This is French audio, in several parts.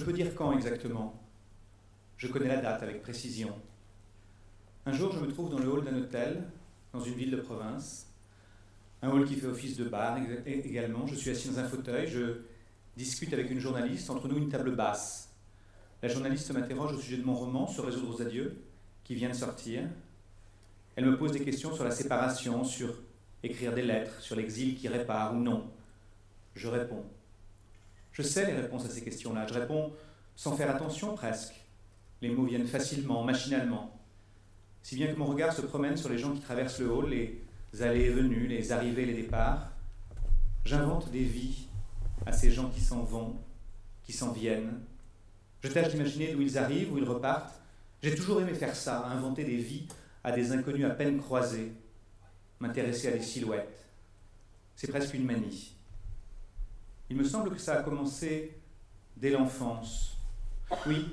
Je peux dire quand exactement? Je connais la date avec précision. Un jour, je me trouve dans le hall d'un hôtel, dans une ville de province. Un hall qui fait office de bar également. Je suis assis dans un fauteuil, je discute avec une journaliste, entre nous une table basse. La journaliste m'interroge au sujet de mon roman, Se résoudre aux adieux, qui vient de sortir. Elle me pose des questions sur la séparation, sur écrire des lettres, sur l'exil qui répare ou non. Je réponds. Je sais les réponses à ces questions-là. Je réponds sans faire attention presque. Les mots viennent facilement, machinalement. Si bien que mon regard se promène sur les gens qui traversent le hall, les allées et venues, les arrivées les départs. J'invente des vies à ces gens qui s'en vont, qui s'en viennent. Je tâche d'imaginer d'où ils arrivent, où ils repartent. J'ai toujours aimé faire ça, inventer des vies à des inconnus à peine croisés, m'intéresser à des silhouettes. C'est presque une manie. Il me semble que ça a commencé dès l'enfance. Oui,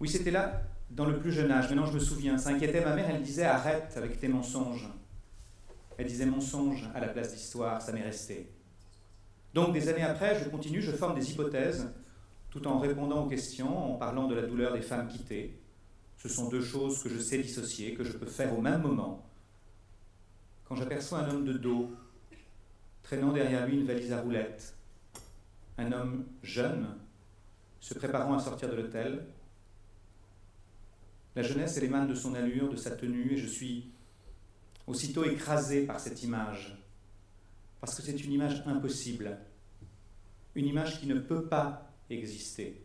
oui, c'était là, dans le plus jeune âge. Maintenant, je me souviens. Ça inquiétait ma mère. Elle disait Arrête avec tes mensonges. Elle disait mensonge à la place d'histoire. Ça m'est resté. Donc, des années après, je continue, je forme des hypothèses, tout en répondant aux questions, en parlant de la douleur des femmes quittées. Ce sont deux choses que je sais dissocier, que je peux faire au même moment. Quand j'aperçois un homme de dos, traînant derrière lui une valise à roulettes, un homme jeune, se préparant à sortir de l'hôtel. La jeunesse, elle émane de son allure, de sa tenue, et je suis aussitôt écrasé par cette image, parce que c'est une image impossible, une image qui ne peut pas exister.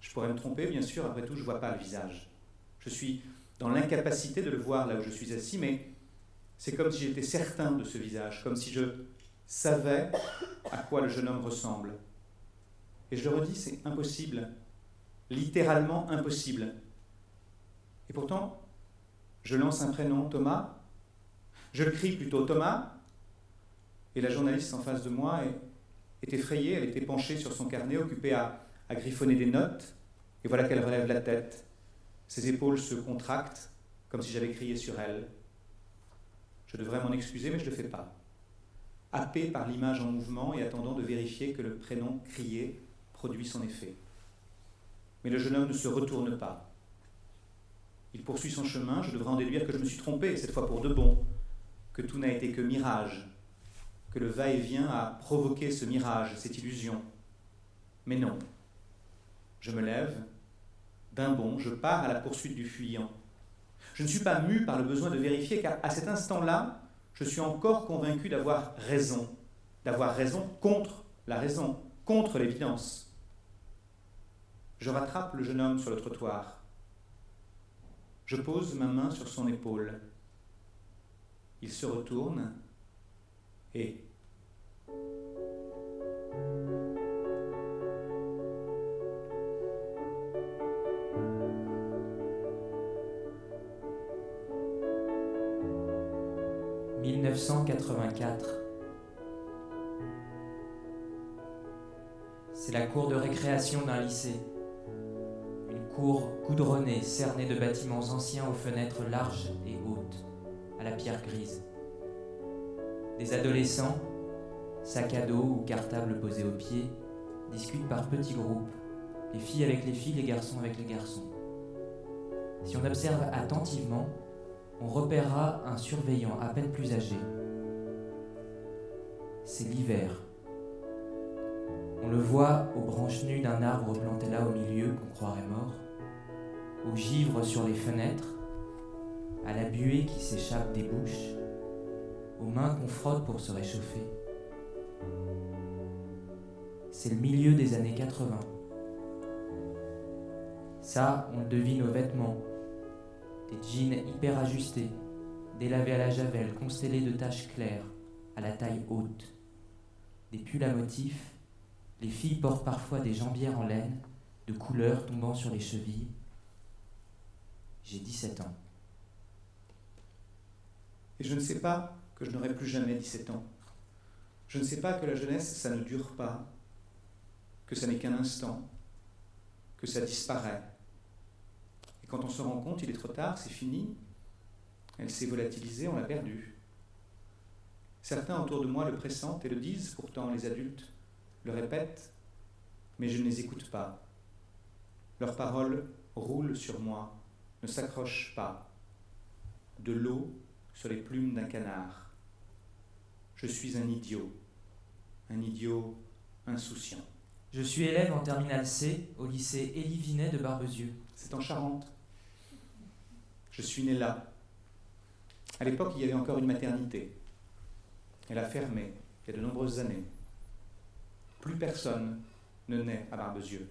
Je pourrais me tromper, bien sûr, après tout, je ne vois pas le visage. Je suis dans l'incapacité de le voir là où je suis assis, mais c'est comme si j'étais certain de ce visage, comme si je savait à quoi le jeune homme ressemble. Et je le redis, c'est impossible, littéralement impossible. Et pourtant, je lance un prénom, Thomas, je le crie plutôt Thomas, et la journaliste en face de moi est, effrayée, elle était penchée sur son carnet, occupée à, à griffonner des notes, et voilà qu'elle relève la tête. Ses épaules se contractent, comme si j'avais crié sur elle. Je devrais m'en excuser, mais je ne le fais pas happé par l'image en mouvement et attendant de vérifier que le prénom crié produit son effet. Mais le jeune homme ne se retourne pas. Il poursuit son chemin, je devrais en déduire que je me suis trompé, cette fois pour de bon, que tout n'a été que mirage, que le va-et-vient a provoqué ce mirage, cette illusion. Mais non. Je me lève, d'un bond, je pars à la poursuite du fuyant. Je ne suis pas mu par le besoin de vérifier, car à cet instant-là, je suis encore convaincu d'avoir raison, d'avoir raison contre la raison, contre l'évidence. Je rattrape le jeune homme sur le trottoir. Je pose ma main sur son épaule. Il se retourne et 1984. C'est la cour de récréation d'un lycée. Une cour goudronnée, cernée de bâtiments anciens aux fenêtres larges et hautes, à la pierre grise. Des adolescents, sacs à dos ou cartables posés aux pieds, discutent par petits groupes, les filles avec les filles, les garçons avec les garçons. Si on observe attentivement, on repérera un surveillant à peine plus âgé. C'est l'hiver. On le voit aux branches nues d'un arbre planté là au milieu qu'on croirait mort, aux givres sur les fenêtres, à la buée qui s'échappe des bouches, aux mains qu'on frotte pour se réchauffer. C'est le milieu des années 80. Ça, on le devine aux vêtements, des jeans hyper ajustés, délavés à la javel, constellés de taches claires, à la taille haute, des pulls à motifs. Les filles portent parfois des jambières en laine, de couleur tombant sur les chevilles. J'ai 17 ans. Et je ne sais pas que je n'aurai plus jamais 17 ans. Je ne sais pas que la jeunesse, ça ne dure pas, que ça n'est qu'un instant, que ça disparaît, quand on se rend compte, il est trop tard, c'est fini. Elle s'est volatilisée, on l'a perdue. Certains autour de moi le pressentent et le disent, pourtant les adultes le répètent. mais je ne les écoute pas. Leurs paroles roulent sur moi, ne s'accrochent pas. De l'eau sur les plumes d'un canard. Je suis un idiot, un idiot insouciant. Je suis élève en terminale C au lycée Élie Vinet de Barbezieux. C'est en Charente. Je suis né là. À l'époque, il y avait encore une maternité. Elle a fermé il y a de nombreuses années. Plus personne ne naît à Barbezieux.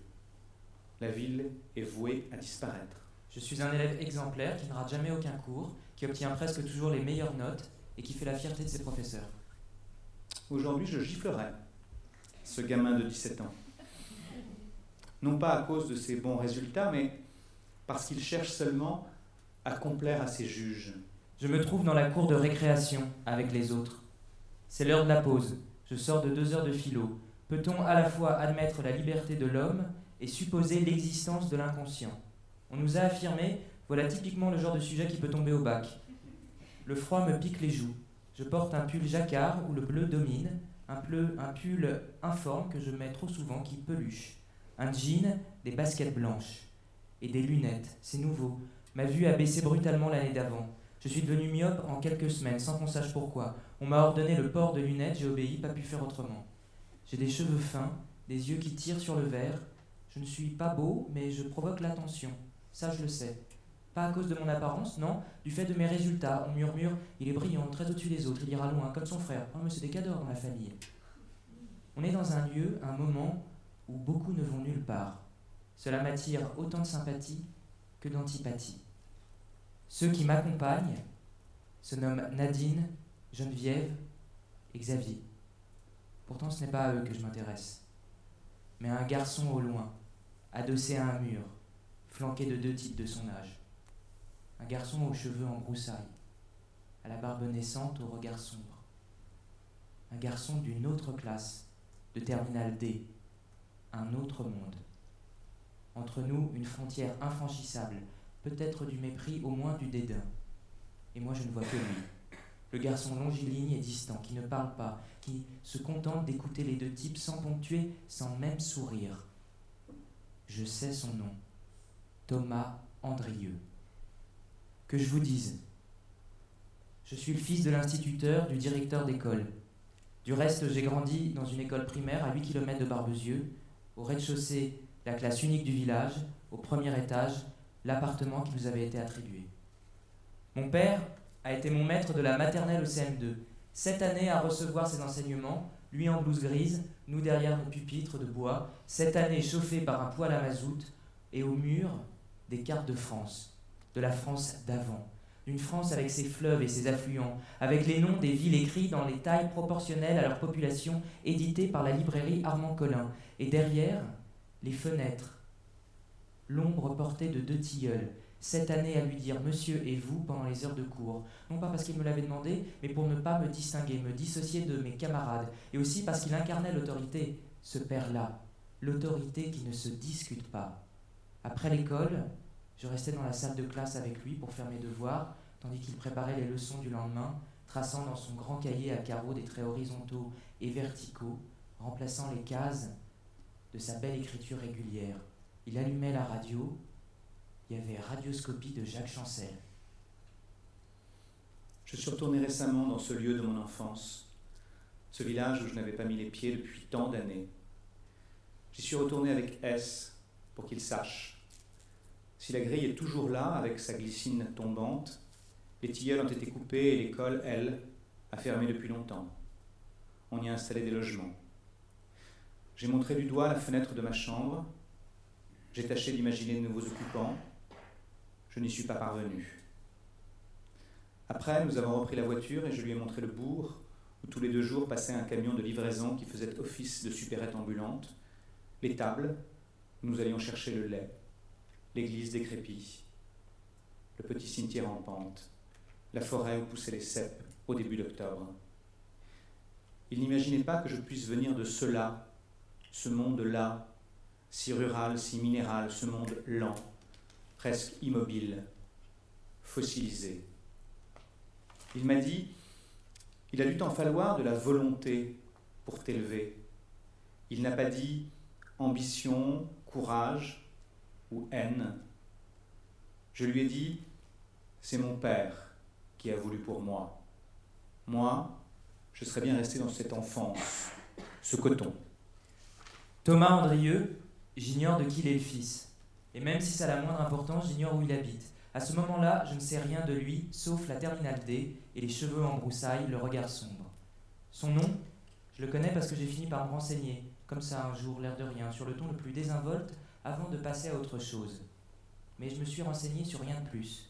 La ville est vouée à disparaître. Je suis un élève exemplaire qui ne rate jamais aucun cours, qui obtient presque toujours les meilleures notes et qui fait la fierté de ses professeurs. Aujourd'hui, je giflerais ce gamin de 17 ans. Non pas à cause de ses bons résultats, mais parce qu'il cherche seulement à complaire à ses juges. Je me trouve dans la cour de récréation avec les autres. C'est l'heure de la pause. Je sors de deux heures de philo. Peut-on à la fois admettre la liberté de l'homme et supposer l'existence de l'inconscient? On nous a affirmé, voilà typiquement le genre de sujet qui peut tomber au bac. Le froid me pique les joues. Je porte un pull jacquard où le bleu domine, un, un pull informe que je mets trop souvent qui peluche, un jean, des baskets blanches et des lunettes. C'est nouveau. Ma vue a baissé brutalement l'année d'avant. Je suis devenu myope en quelques semaines, sans qu'on sache pourquoi. On m'a ordonné le port de lunettes, j'ai obéi, pas pu faire autrement. J'ai des cheveux fins, des yeux qui tirent sur le verre. Je ne suis pas beau, mais je provoque l'attention. Ça, je le sais. Pas à cause de mon apparence, non, du fait de mes résultats. On murmure, il est brillant, très au-dessus des autres, il ira loin, comme son frère. Oh, mais c'est des cadors dans la famille. On est dans un lieu, un moment où beaucoup ne vont nulle part. Cela m'attire autant de sympathie que d'antipathie. Ceux qui m'accompagnent se nomment Nadine, Geneviève et Xavier. Pourtant, ce n'est pas à eux que je m'intéresse, mais à un garçon au loin, adossé à un mur, flanqué de deux types de son âge. Un garçon aux cheveux en broussailles, à la barbe naissante, au regard sombre. Un garçon d'une autre classe, de terminal D, un autre monde. Entre nous, une frontière infranchissable, peut-être du mépris, au moins du dédain. Et moi, je ne vois que lui. Le garçon longiligne et distant, qui ne parle pas, qui se contente d'écouter les deux types sans ponctuer, sans même sourire. Je sais son nom. Thomas Andrieux. Que je vous dise. Je suis le fils de l'instituteur, du directeur d'école. Du reste, j'ai grandi dans une école primaire à 8 km de Barbezieux, au rez-de-chaussée, la classe unique du village, au premier étage, l'appartement qui nous avait été attribué. Mon père a été mon maître de la maternelle au CM2, sept années à recevoir ses enseignements, lui en blouse grise, nous derrière nos pupitres de bois, sept années chauffées par un poêle à mazout, et au mur, des cartes de France, de la France d'avant, d'une France avec ses fleuves et ses affluents, avec les noms des villes écrits dans les tailles proportionnelles à leur population, éditées par la librairie Armand Collin, et derrière, les fenêtres, l'ombre portée de deux tilleuls, cette année à lui dire monsieur et vous pendant les heures de cours, non pas parce qu'il me l'avait demandé, mais pour ne pas me distinguer, me dissocier de mes camarades, et aussi parce qu'il incarnait l'autorité, ce père-là, l'autorité qui ne se discute pas. Après l'école, je restais dans la salle de classe avec lui pour faire mes devoirs, tandis qu'il préparait les leçons du lendemain, traçant dans son grand cahier à carreaux des traits horizontaux et verticaux, remplaçant les cases de sa belle écriture régulière. Il allumait la radio. Il y avait Radioscopie de Jacques Chancel. Je suis retourné récemment dans ce lieu de mon enfance, ce village où je n'avais pas mis les pieds depuis tant d'années. J'y suis retourné avec S pour qu'il sache. Si la grille est toujours là, avec sa glycine tombante, les tilleuls ont été coupés et l'école, elle, a fermé depuis longtemps. On y a installé des logements. J'ai montré du doigt la fenêtre de ma chambre. J'ai tâché d'imaginer de nouveaux occupants. Je n'y suis pas parvenu. Après, nous avons repris la voiture et je lui ai montré le bourg, où tous les deux jours passait un camion de livraison qui faisait office de supérette ambulante, les tables, où nous allions chercher le lait, l'église décrépie, le petit cimetière en pente, la forêt où poussaient les cèpes au début d'octobre. Il n'imaginait pas que je puisse venir de cela ce monde-là, si rural, si minéral, ce monde lent, presque immobile, fossilisé. Il m'a dit, il a dû t'en falloir de la volonté pour t'élever. Il n'a pas dit, ambition, courage ou haine. Je lui ai dit, c'est mon père qui a voulu pour moi. Moi, je serais bien resté dans cette enfance, ce coton. Thomas Andrieux, j'ignore de qui il est le fils. Et même si ça a la moindre importance, j'ignore où il habite. À ce moment-là, je ne sais rien de lui, sauf la terminale D et les cheveux en broussailles, le regard sombre. Son nom, je le connais parce que j'ai fini par me renseigner, comme ça un jour, l'air de rien, sur le ton le plus désinvolte, avant de passer à autre chose. Mais je me suis renseigné sur rien de plus.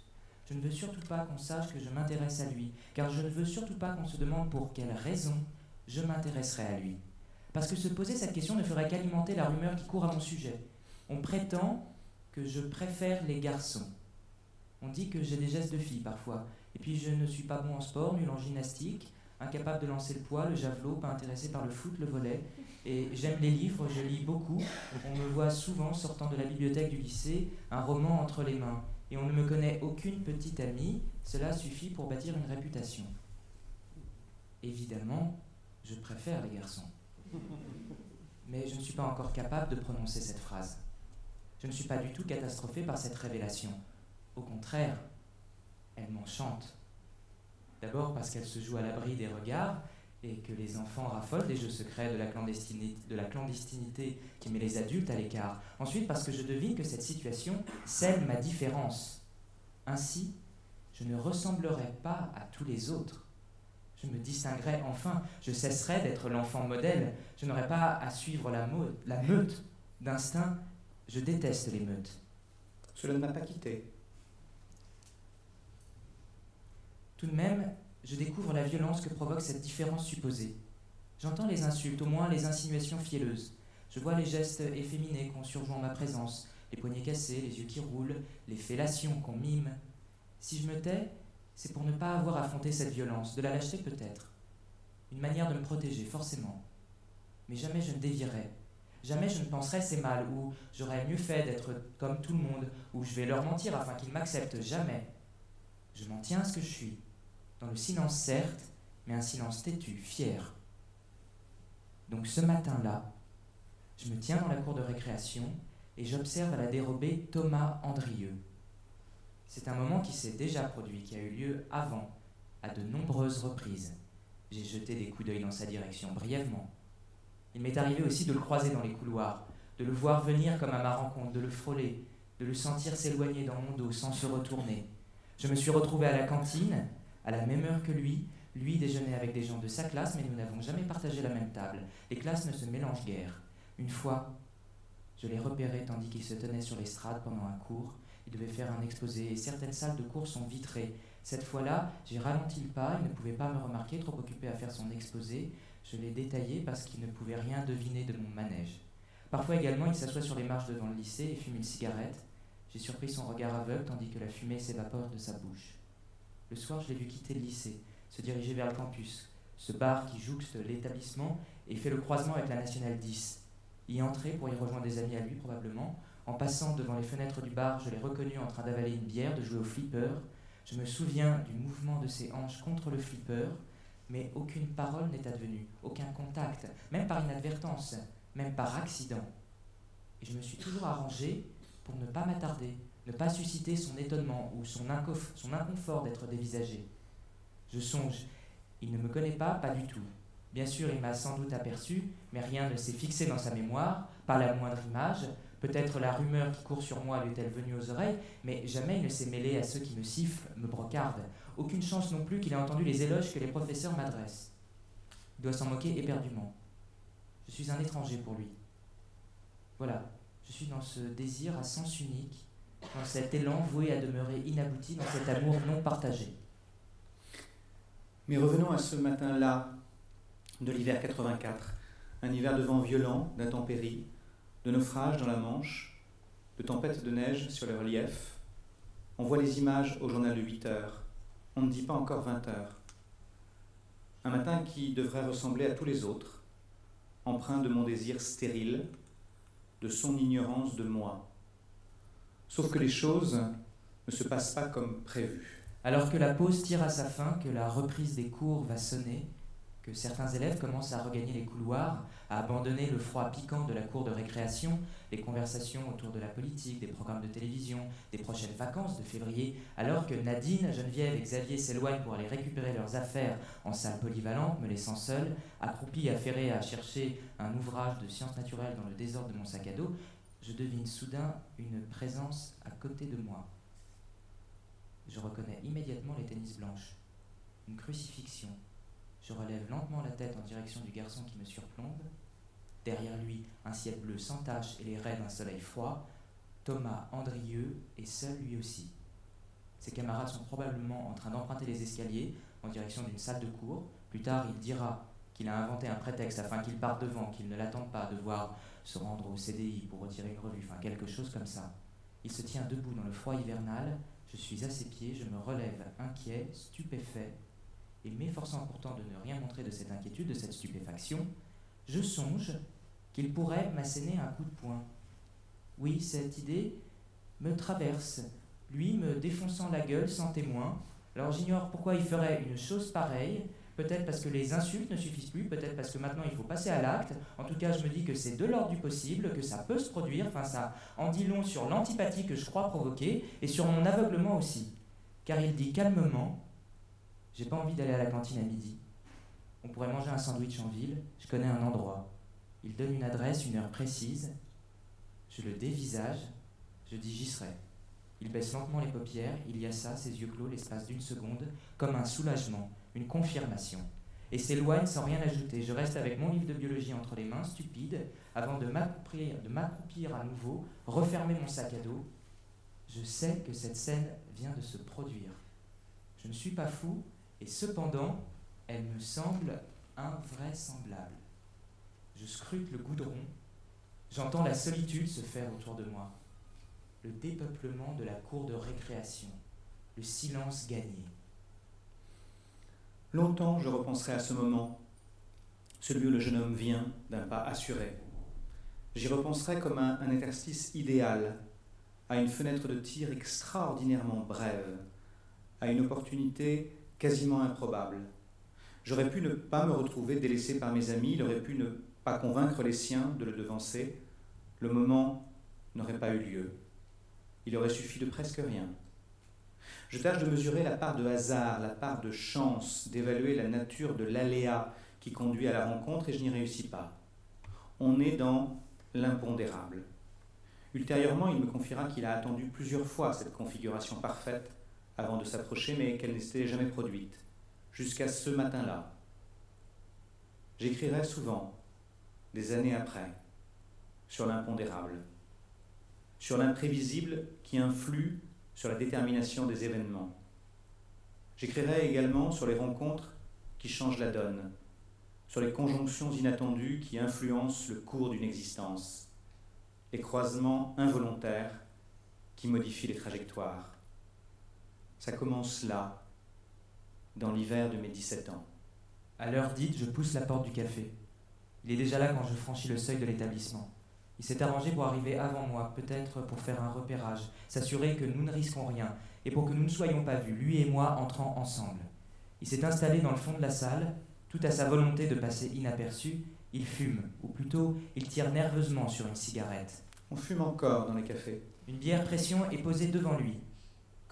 Je ne veux surtout pas qu'on sache que je m'intéresse à lui, car je ne veux surtout pas qu'on se demande pour quelle raison je m'intéresserai à lui. Parce que se poser cette question ne ferait qu'alimenter la rumeur qui court à mon sujet. On prétend que je préfère les garçons. On dit que j'ai des gestes de fille parfois, et puis je ne suis pas bon en sport, nul en gymnastique, incapable de lancer le poids, le javelot, pas intéressé par le foot, le volet. Et j'aime les livres, je lis beaucoup. On me voit souvent sortant de la bibliothèque du lycée, un roman entre les mains. Et on ne me connaît aucune petite amie, cela suffit pour bâtir une réputation. Évidemment, je préfère les garçons. Mais je ne suis pas encore capable de prononcer cette phrase. Je ne suis pas du tout catastrophé par cette révélation. Au contraire, elle m'enchante. D'abord parce qu'elle se joue à l'abri des regards et que les enfants raffolent des jeux secrets de la, clandestinité, de la clandestinité qui met les adultes à l'écart. Ensuite parce que je devine que cette situation scelle ma différence. Ainsi, je ne ressemblerai pas à tous les autres. Je me distinguerai enfin, je cesserai d'être l'enfant modèle, je n'aurai pas à suivre la, la meute. D'instinct, je déteste les meutes. Cela ne m'a pas quitté. Tout de même, je découvre la violence que provoque cette différence supposée. J'entends les insultes, au moins les insinuations fielleuses. Je vois les gestes efféminés qu'on surjoint en ma présence, les poignets cassés, les yeux qui roulent, les fellations qu'on mime. Si je me tais, c'est pour ne pas avoir affronté cette violence, de la lâcheté peut-être. Une manière de me protéger, forcément. Mais jamais je ne dévierai. Jamais je ne penserai c'est mal, ou j'aurais mieux fait d'être comme tout le monde, ou je vais leur mentir afin qu'ils m'acceptent. Jamais. Je m'en tiens à ce que je suis dans le silence certes, mais un silence têtu, fier. Donc ce matin-là, je me tiens dans la cour de récréation et j'observe à la dérobée Thomas Andrieux. C'est un moment qui s'est déjà produit, qui a eu lieu avant, à de nombreuses reprises. J'ai jeté des coups d'œil dans sa direction, brièvement. Il m'est arrivé aussi de le croiser dans les couloirs, de le voir venir comme à ma rencontre, de le frôler, de le sentir s'éloigner dans mon dos sans se retourner. Je me suis retrouvé à la cantine, à la même heure que lui. Lui déjeunait avec des gens de sa classe, mais nous n'avons jamais partagé la même table. Les classes ne se mélangent guère. Une fois, je l'ai repéré tandis qu'il se tenait sur l'estrade pendant un cours. Il devait faire un exposé et certaines salles de cours sont vitrées. Cette fois-là, j'ai ralenti le pas, il ne pouvait pas me remarquer, trop occupé à faire son exposé. Je l'ai détaillé parce qu'il ne pouvait rien deviner de mon manège. Parfois également, il s'assoit sur les marches devant le lycée et fume une cigarette. J'ai surpris son regard aveugle tandis que la fumée s'évapore de sa bouche. Le soir, je l'ai vu quitter le lycée, se diriger vers le campus, ce bar qui jouxte l'établissement et fait le croisement avec la Nationale 10. Y entrer pour y rejoindre des amis à lui probablement. En passant devant les fenêtres du bar, je l'ai reconnu en train d'avaler une bière, de jouer au flipper. Je me souviens du mouvement de ses hanches contre le flipper, mais aucune parole n'est advenue, aucun contact, même par inadvertance, même par accident. Et je me suis toujours arrangé pour ne pas m'attarder, ne pas susciter son étonnement ou son, inconfort d'être dévisagé. Je songe, il ne me connaît pas, pas du tout. Bien sûr, il m'a sans doute aperçu, mais rien ne s'est fixé dans sa mémoire, pas la moindre image. Peut-être la rumeur qui court sur moi lui est-elle venue aux oreilles, mais jamais il ne s'est mêlé à ceux qui me sifflent, me brocardent. Aucune chance non plus qu'il ait entendu les éloges que les professeurs m'adressent. Il doit s'en moquer éperdument. Je suis un étranger pour lui. Voilà, je suis dans ce désir à sens unique dans cet élan voué à demeurer inabouti, dans cet amour non partagé. Mais revenons à ce matin-là de l'hiver 84, un hiver de vent violent, d'intempéries, de naufrages dans la Manche, de tempêtes de neige sur le relief. On voit les images au journal de 8 heures. On ne dit pas encore 20 heures. Un matin qui devrait ressembler à tous les autres, empreint de mon désir stérile, de son ignorance de moi. Sauf que les choses ne se passent pas comme prévu. Alors que la pause tire à sa fin, que la reprise des cours va sonner, que certains élèves commencent à regagner les couloirs, à abandonner le froid piquant de la cour de récréation, les conversations autour de la politique, des programmes de télévision, des prochaines vacances de février, alors que Nadine, Geneviève et Xavier s'éloignent pour aller récupérer leurs affaires en salle polyvalente, me laissant seul, accroupi affairé à chercher un ouvrage de sciences naturelles dans le désordre de mon sac à dos, je devine soudain une présence à côté de moi. Je reconnais immédiatement les tennis blanches, une crucifixion, je relève lentement la tête en direction du garçon qui me surplombe. Derrière lui, un ciel bleu sans tache et les raies d'un soleil froid. Thomas Andrieux est seul lui aussi. Ses camarades sont probablement en train d'emprunter les escaliers en direction d'une salle de cours. Plus tard, il dira qu'il a inventé un prétexte afin qu'il parte devant, qu'il ne l'attende pas de voir se rendre au CDI pour retirer une revue, enfin quelque chose comme ça. Il se tient debout dans le froid hivernal. Je suis à ses pieds, je me relève inquiet, stupéfait, et m'efforçant pourtant de ne rien montrer de cette inquiétude, de cette stupéfaction, je songe qu'il pourrait m'asséner un coup de poing. Oui, cette idée me traverse, lui me défonçant la gueule sans témoin. Alors j'ignore pourquoi il ferait une chose pareille, peut-être parce que les insultes ne suffisent plus, peut-être parce que maintenant il faut passer à l'acte. En tout cas, je me dis que c'est de l'ordre du possible, que ça peut se produire, enfin ça en dit long sur l'antipathie que je crois provoquer et sur mon aveuglement aussi. Car il dit calmement j'ai pas envie d'aller à la cantine à midi. On pourrait manger un sandwich en ville, je connais un endroit. Il donne une adresse, une heure précise. Je le dévisage, je dis j'y serai. Il baisse lentement les paupières, il y a ça, ses yeux clos l'espace d'une seconde, comme un soulagement, une confirmation. Et s'éloigne sans rien ajouter. Je reste avec mon livre de biologie entre les mains, stupide, avant de m'accroupir à nouveau, refermer mon sac à dos. Je sais que cette scène vient de se produire. Je ne suis pas fou, et cependant, elle me semble invraisemblable. Je scrute le goudron, j'entends la solitude se faire autour de moi, le dépeuplement de la cour de récréation, le silence gagné. Longtemps je repenserai à ce moment, celui où le jeune homme vient d'un pas assuré. J'y repenserai comme à un interstice idéal, à une fenêtre de tir extraordinairement brève, à une opportunité quasiment improbable. J'aurais pu ne pas me retrouver délaissé par mes amis, il aurait pu ne pas convaincre les siens de le devancer. Le moment n'aurait pas eu lieu. Il aurait suffi de presque rien. Je tâche de mesurer la part de hasard, la part de chance, d'évaluer la nature de l'aléa qui conduit à la rencontre et je n'y réussis pas. On est dans l'impondérable. Ultérieurement, il me confiera qu'il a attendu plusieurs fois cette configuration parfaite avant de s'approcher, mais qu'elle n'était jamais produite, jusqu'à ce matin-là. J'écrirai souvent, des années après, sur l'impondérable, sur l'imprévisible qui influe sur la détermination des événements. J'écrirai également sur les rencontres qui changent la donne, sur les conjonctions inattendues qui influencent le cours d'une existence, les croisements involontaires qui modifient les trajectoires. Ça commence là, dans l'hiver de mes 17 ans. À l'heure dite, je pousse la porte du café. Il est déjà là quand je franchis le seuil de l'établissement. Il s'est arrangé pour arriver avant moi, peut-être pour faire un repérage, s'assurer que nous ne risquons rien, et pour que nous ne soyons pas vus, lui et moi entrant ensemble. Il s'est installé dans le fond de la salle, tout à sa volonté de passer inaperçu, il fume, ou plutôt il tire nerveusement sur une cigarette. On fume encore dans les cafés. Une bière pression est posée devant lui.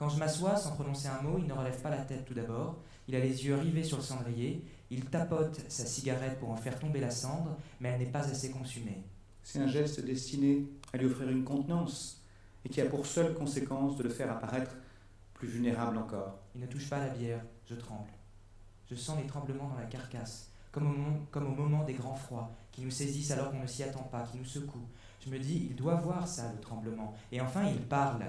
Quand je m'assois sans prononcer un mot, il ne relève pas la tête tout d'abord. Il a les yeux rivés sur le cendrier. Il tapote sa cigarette pour en faire tomber la cendre, mais elle n'est pas assez consumée. C'est un geste destiné à lui offrir une contenance et qui a pour seule conséquence de le faire apparaître plus vulnérable encore. Il ne touche pas la bière, je tremble. Je sens les tremblements dans la carcasse, comme au, moment, comme au moment des grands froids, qui nous saisissent alors qu'on ne s'y attend pas, qui nous secouent. Je me dis, il doit voir ça, le tremblement. Et enfin, il parle.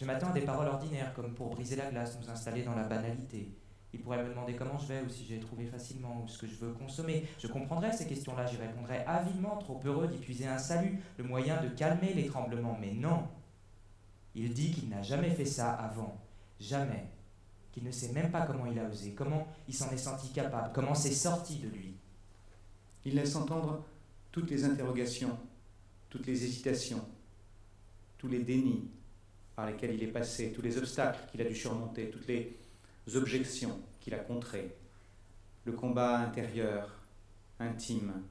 Je m'attends à des paroles ordinaires, comme pour briser la glace, nous installer dans la banalité. Il pourrait me demander comment je vais, ou si j'ai trouvé facilement, ou ce que je veux consommer. Je comprendrais ces questions-là, j'y répondrais avidement, trop heureux d'y puiser un salut, le moyen de calmer les tremblements. Mais non Il dit qu'il n'a jamais fait ça avant. Jamais. Qu'il ne sait même pas comment il a osé, comment il s'en est senti capable, comment c'est sorti de lui. Il laisse entendre toutes les interrogations, toutes les hésitations, tous les dénis, par lesquels il est passé, tous les obstacles qu'il a dû surmonter, toutes les objections qu'il a contrées. le combat intérieur, intime,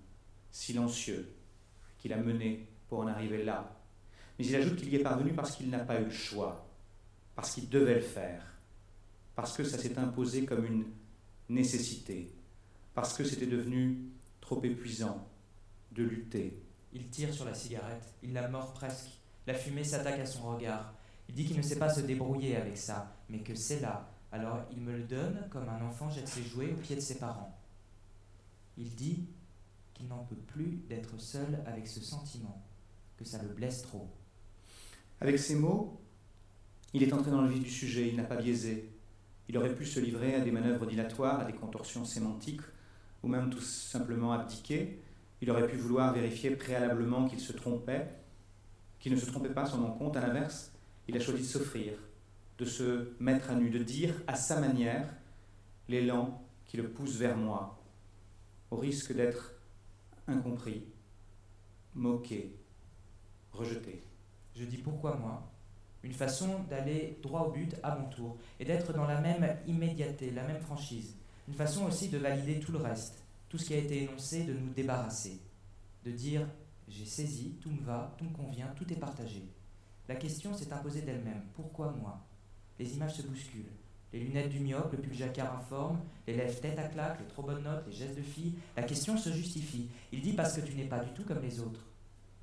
silencieux, qu'il a mené pour en arriver là. Mais il ajoute qu'il y est parvenu parce qu'il n'a pas eu le choix, parce qu'il devait le faire, parce que ça s'est imposé comme une nécessité, parce que c'était devenu trop épuisant de lutter. Il tire sur la cigarette, il la mord presque. La fumée s'attaque à son regard. Il dit qu'il ne sait pas se débrouiller avec ça, mais que c'est là. Alors il me le donne comme un enfant jette ses jouets aux pieds de ses parents. Il dit qu'il n'en peut plus d'être seul avec ce sentiment, que ça le blesse trop. Avec ces mots, il est entré dans le vif du sujet, il n'a pas biaisé. Il aurait pu se livrer à des manœuvres dilatoires, à des contorsions sémantiques, ou même tout simplement abdiquer. Il aurait pu vouloir vérifier préalablement qu'il se trompait, qu'il ne se trompait pas sur mon compte. À l'inverse, il a choisi de s'offrir, de se mettre à nu, de dire à sa manière l'élan qui le pousse vers moi, au risque d'être incompris, moqué, rejeté. Je dis pourquoi moi? Une façon d'aller droit au but à mon tour et d'être dans la même immédiateté, la même franchise. Une façon aussi de valider tout le reste, tout ce qui a été énoncé, de nous débarrasser. De dire j'ai saisi, tout me va, tout me convient, tout est partagé. La question s'est imposée d'elle-même. Pourquoi moi? Les images se bousculent. Les lunettes du myope, le pull jacquard informe, les lèvres tête à claque, les trop bonnes notes, les gestes de fille. La question se justifie. Il dit parce que tu n'es pas du tout comme les autres.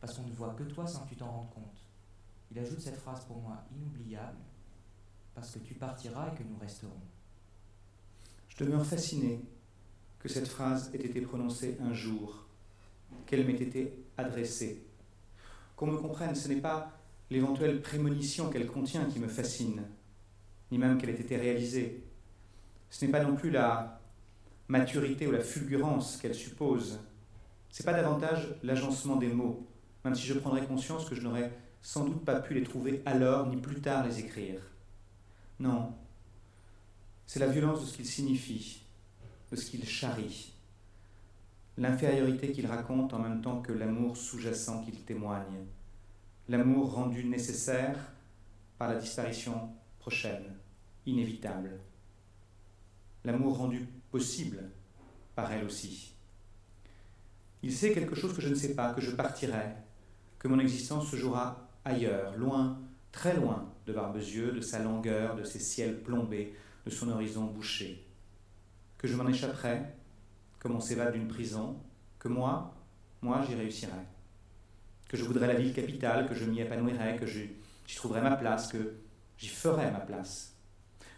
Parce qu'on ne voit que toi sans que tu t'en rendes compte. Il ajoute cette phrase pour moi inoubliable. Parce que tu partiras et que nous resterons. Je demeure fasciné que cette phrase ait été prononcée un jour, qu'elle m'ait été adressée. Qu'on me comprenne, ce n'est pas l'éventuelle prémonition qu'elle contient qui me fascine, ni même qu'elle ait été réalisée. Ce n'est pas non plus la maturité ou la fulgurance qu'elle suppose. Ce n'est pas davantage l'agencement des mots, même si je prendrais conscience que je n'aurais sans doute pas pu les trouver alors ni plus tard les écrire. Non, c'est la violence de ce qu'il signifie, de ce qu'il charrie, l'infériorité qu'il raconte en même temps que l'amour sous-jacent qu'il témoigne l'amour rendu nécessaire par la disparition prochaine, inévitable, l'amour rendu possible par elle aussi. Il sait quelque chose que je ne sais pas, que je partirai, que mon existence se jouera ailleurs, loin, très loin de Barbezieux, de sa longueur, de ses ciels plombés, de son horizon bouché, que je m'en échapperai, comme on s'évade d'une prison, que moi, moi j'y réussirai que je voudrais la ville capitale, que je m'y épanouirais, que j'y trouverais ma place, que j'y ferais ma place.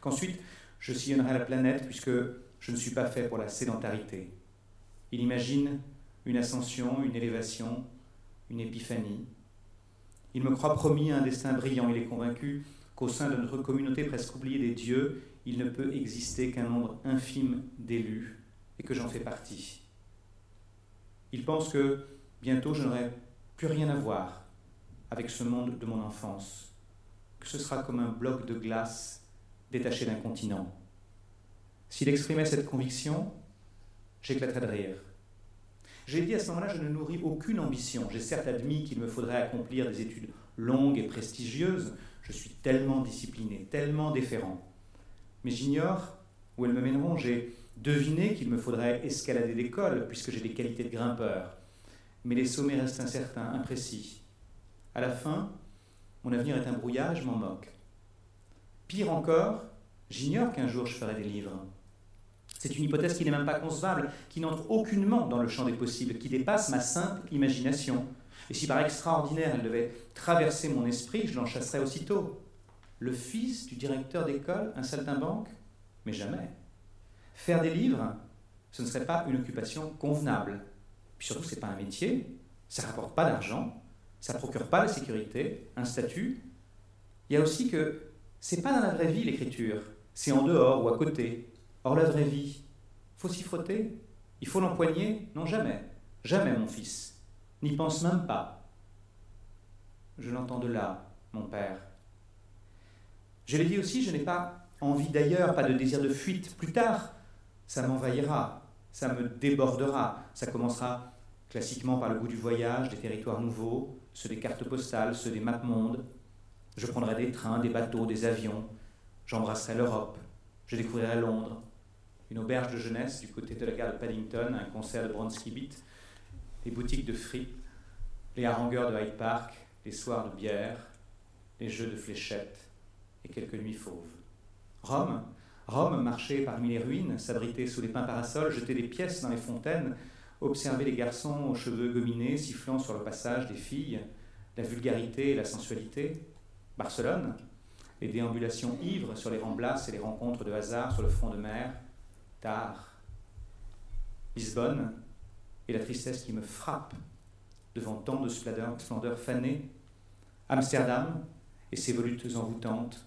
Qu'ensuite, je sillonnerais la planète puisque je ne suis pas fait pour la sédentarité. Il imagine une ascension, une élévation, une épiphanie. Il me croit promis un destin brillant. Il est convaincu qu'au sein de notre communauté presque oubliée des dieux, il ne peut exister qu'un nombre infime d'élus et que j'en fais partie. Il pense que bientôt je n'aurai plus rien à voir avec ce monde de mon enfance, que ce sera comme un bloc de glace détaché d'un continent. S'il exprimait cette conviction, j'éclaterais de rire. J'ai dit à ce moment-là, je ne nourris aucune ambition. J'ai certes admis qu'il me faudrait accomplir des études longues et prestigieuses. Je suis tellement discipliné, tellement déférent. Mais j'ignore où elles me mèneront. J'ai deviné qu'il me faudrait escalader l'école, puisque j'ai des qualités de grimpeur mais les sommets restent incertains, imprécis. À la fin, mon avenir est un brouillage, m'en moque. Pire encore, j'ignore qu'un jour je ferai des livres. C'est une hypothèse qui n'est même pas concevable, qui n'entre aucunement dans le champ des possibles, qui dépasse ma simple imagination. Et si par extraordinaire elle devait traverser mon esprit, je l'en chasserais aussitôt. Le fils du directeur d'école, un saltimbanque Mais jamais. Faire des livres, ce ne serait pas une occupation convenable. Puis surtout, ce n'est pas un métier, ça ne rapporte pas d'argent, ça ne procure pas la sécurité, un statut. Il y a aussi que c'est pas dans la vraie vie l'écriture, c'est en dehors ou à côté. Or, la vraie vie, faut s'y frotter, il faut l'empoigner. Non, jamais, jamais, mon fils, n'y pense même pas. Je l'entends de là, mon père. Je l'ai dit aussi, je n'ai pas envie d'ailleurs, pas de désir de fuite. Plus tard, ça m'envahira ça me débordera. Ça commencera classiquement par le goût du voyage, des territoires nouveaux, ceux des cartes postales, ceux des maps mondes. Je prendrai des trains, des bateaux, des avions. J'embrasserai l'Europe. Je découvrirai Londres. une auberge de jeunesse du côté de la gare de Paddington, un concert de Bronski Beat, les boutiques de fripe, les harangueurs de Hyde Park, les soirs de bière, les jeux de fléchettes et quelques nuits fauves. Rome, Rome marchait parmi les ruines, s'abritait sous les pins parasols, jetait des pièces dans les fontaines, observait les garçons aux cheveux gominés sifflant sur le passage des filles, la vulgarité et la sensualité. Barcelone, les déambulations ivres sur les remblasses et les rencontres de hasard sur le front de mer. Tard. Lisbonne, et la tristesse qui me frappe devant tant de splendeur, splendeur fanée. Amsterdam, et ses volutes envoûtantes,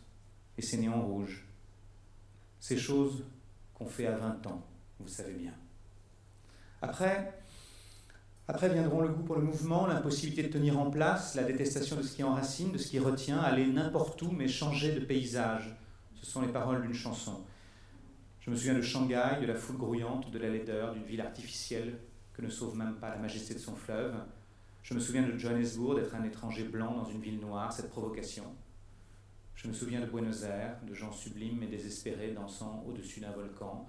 et ses néons rouges. Ces choses qu'on fait à 20 ans, vous savez bien. Après, après viendront le goût pour le mouvement, l'impossibilité de tenir en place, la détestation de ce qui enracine, de ce qui retient, aller n'importe où mais changer de paysage. Ce sont les paroles d'une chanson. Je me souviens de Shanghai, de la foule grouillante, de la laideur, d'une ville artificielle que ne sauve même pas la majesté de son fleuve. Je me souviens de Johannesburg, d'être un étranger blanc dans une ville noire, cette provocation. Je me souviens de Buenos Aires, de gens sublimes et désespérés dansant au-dessus d'un volcan,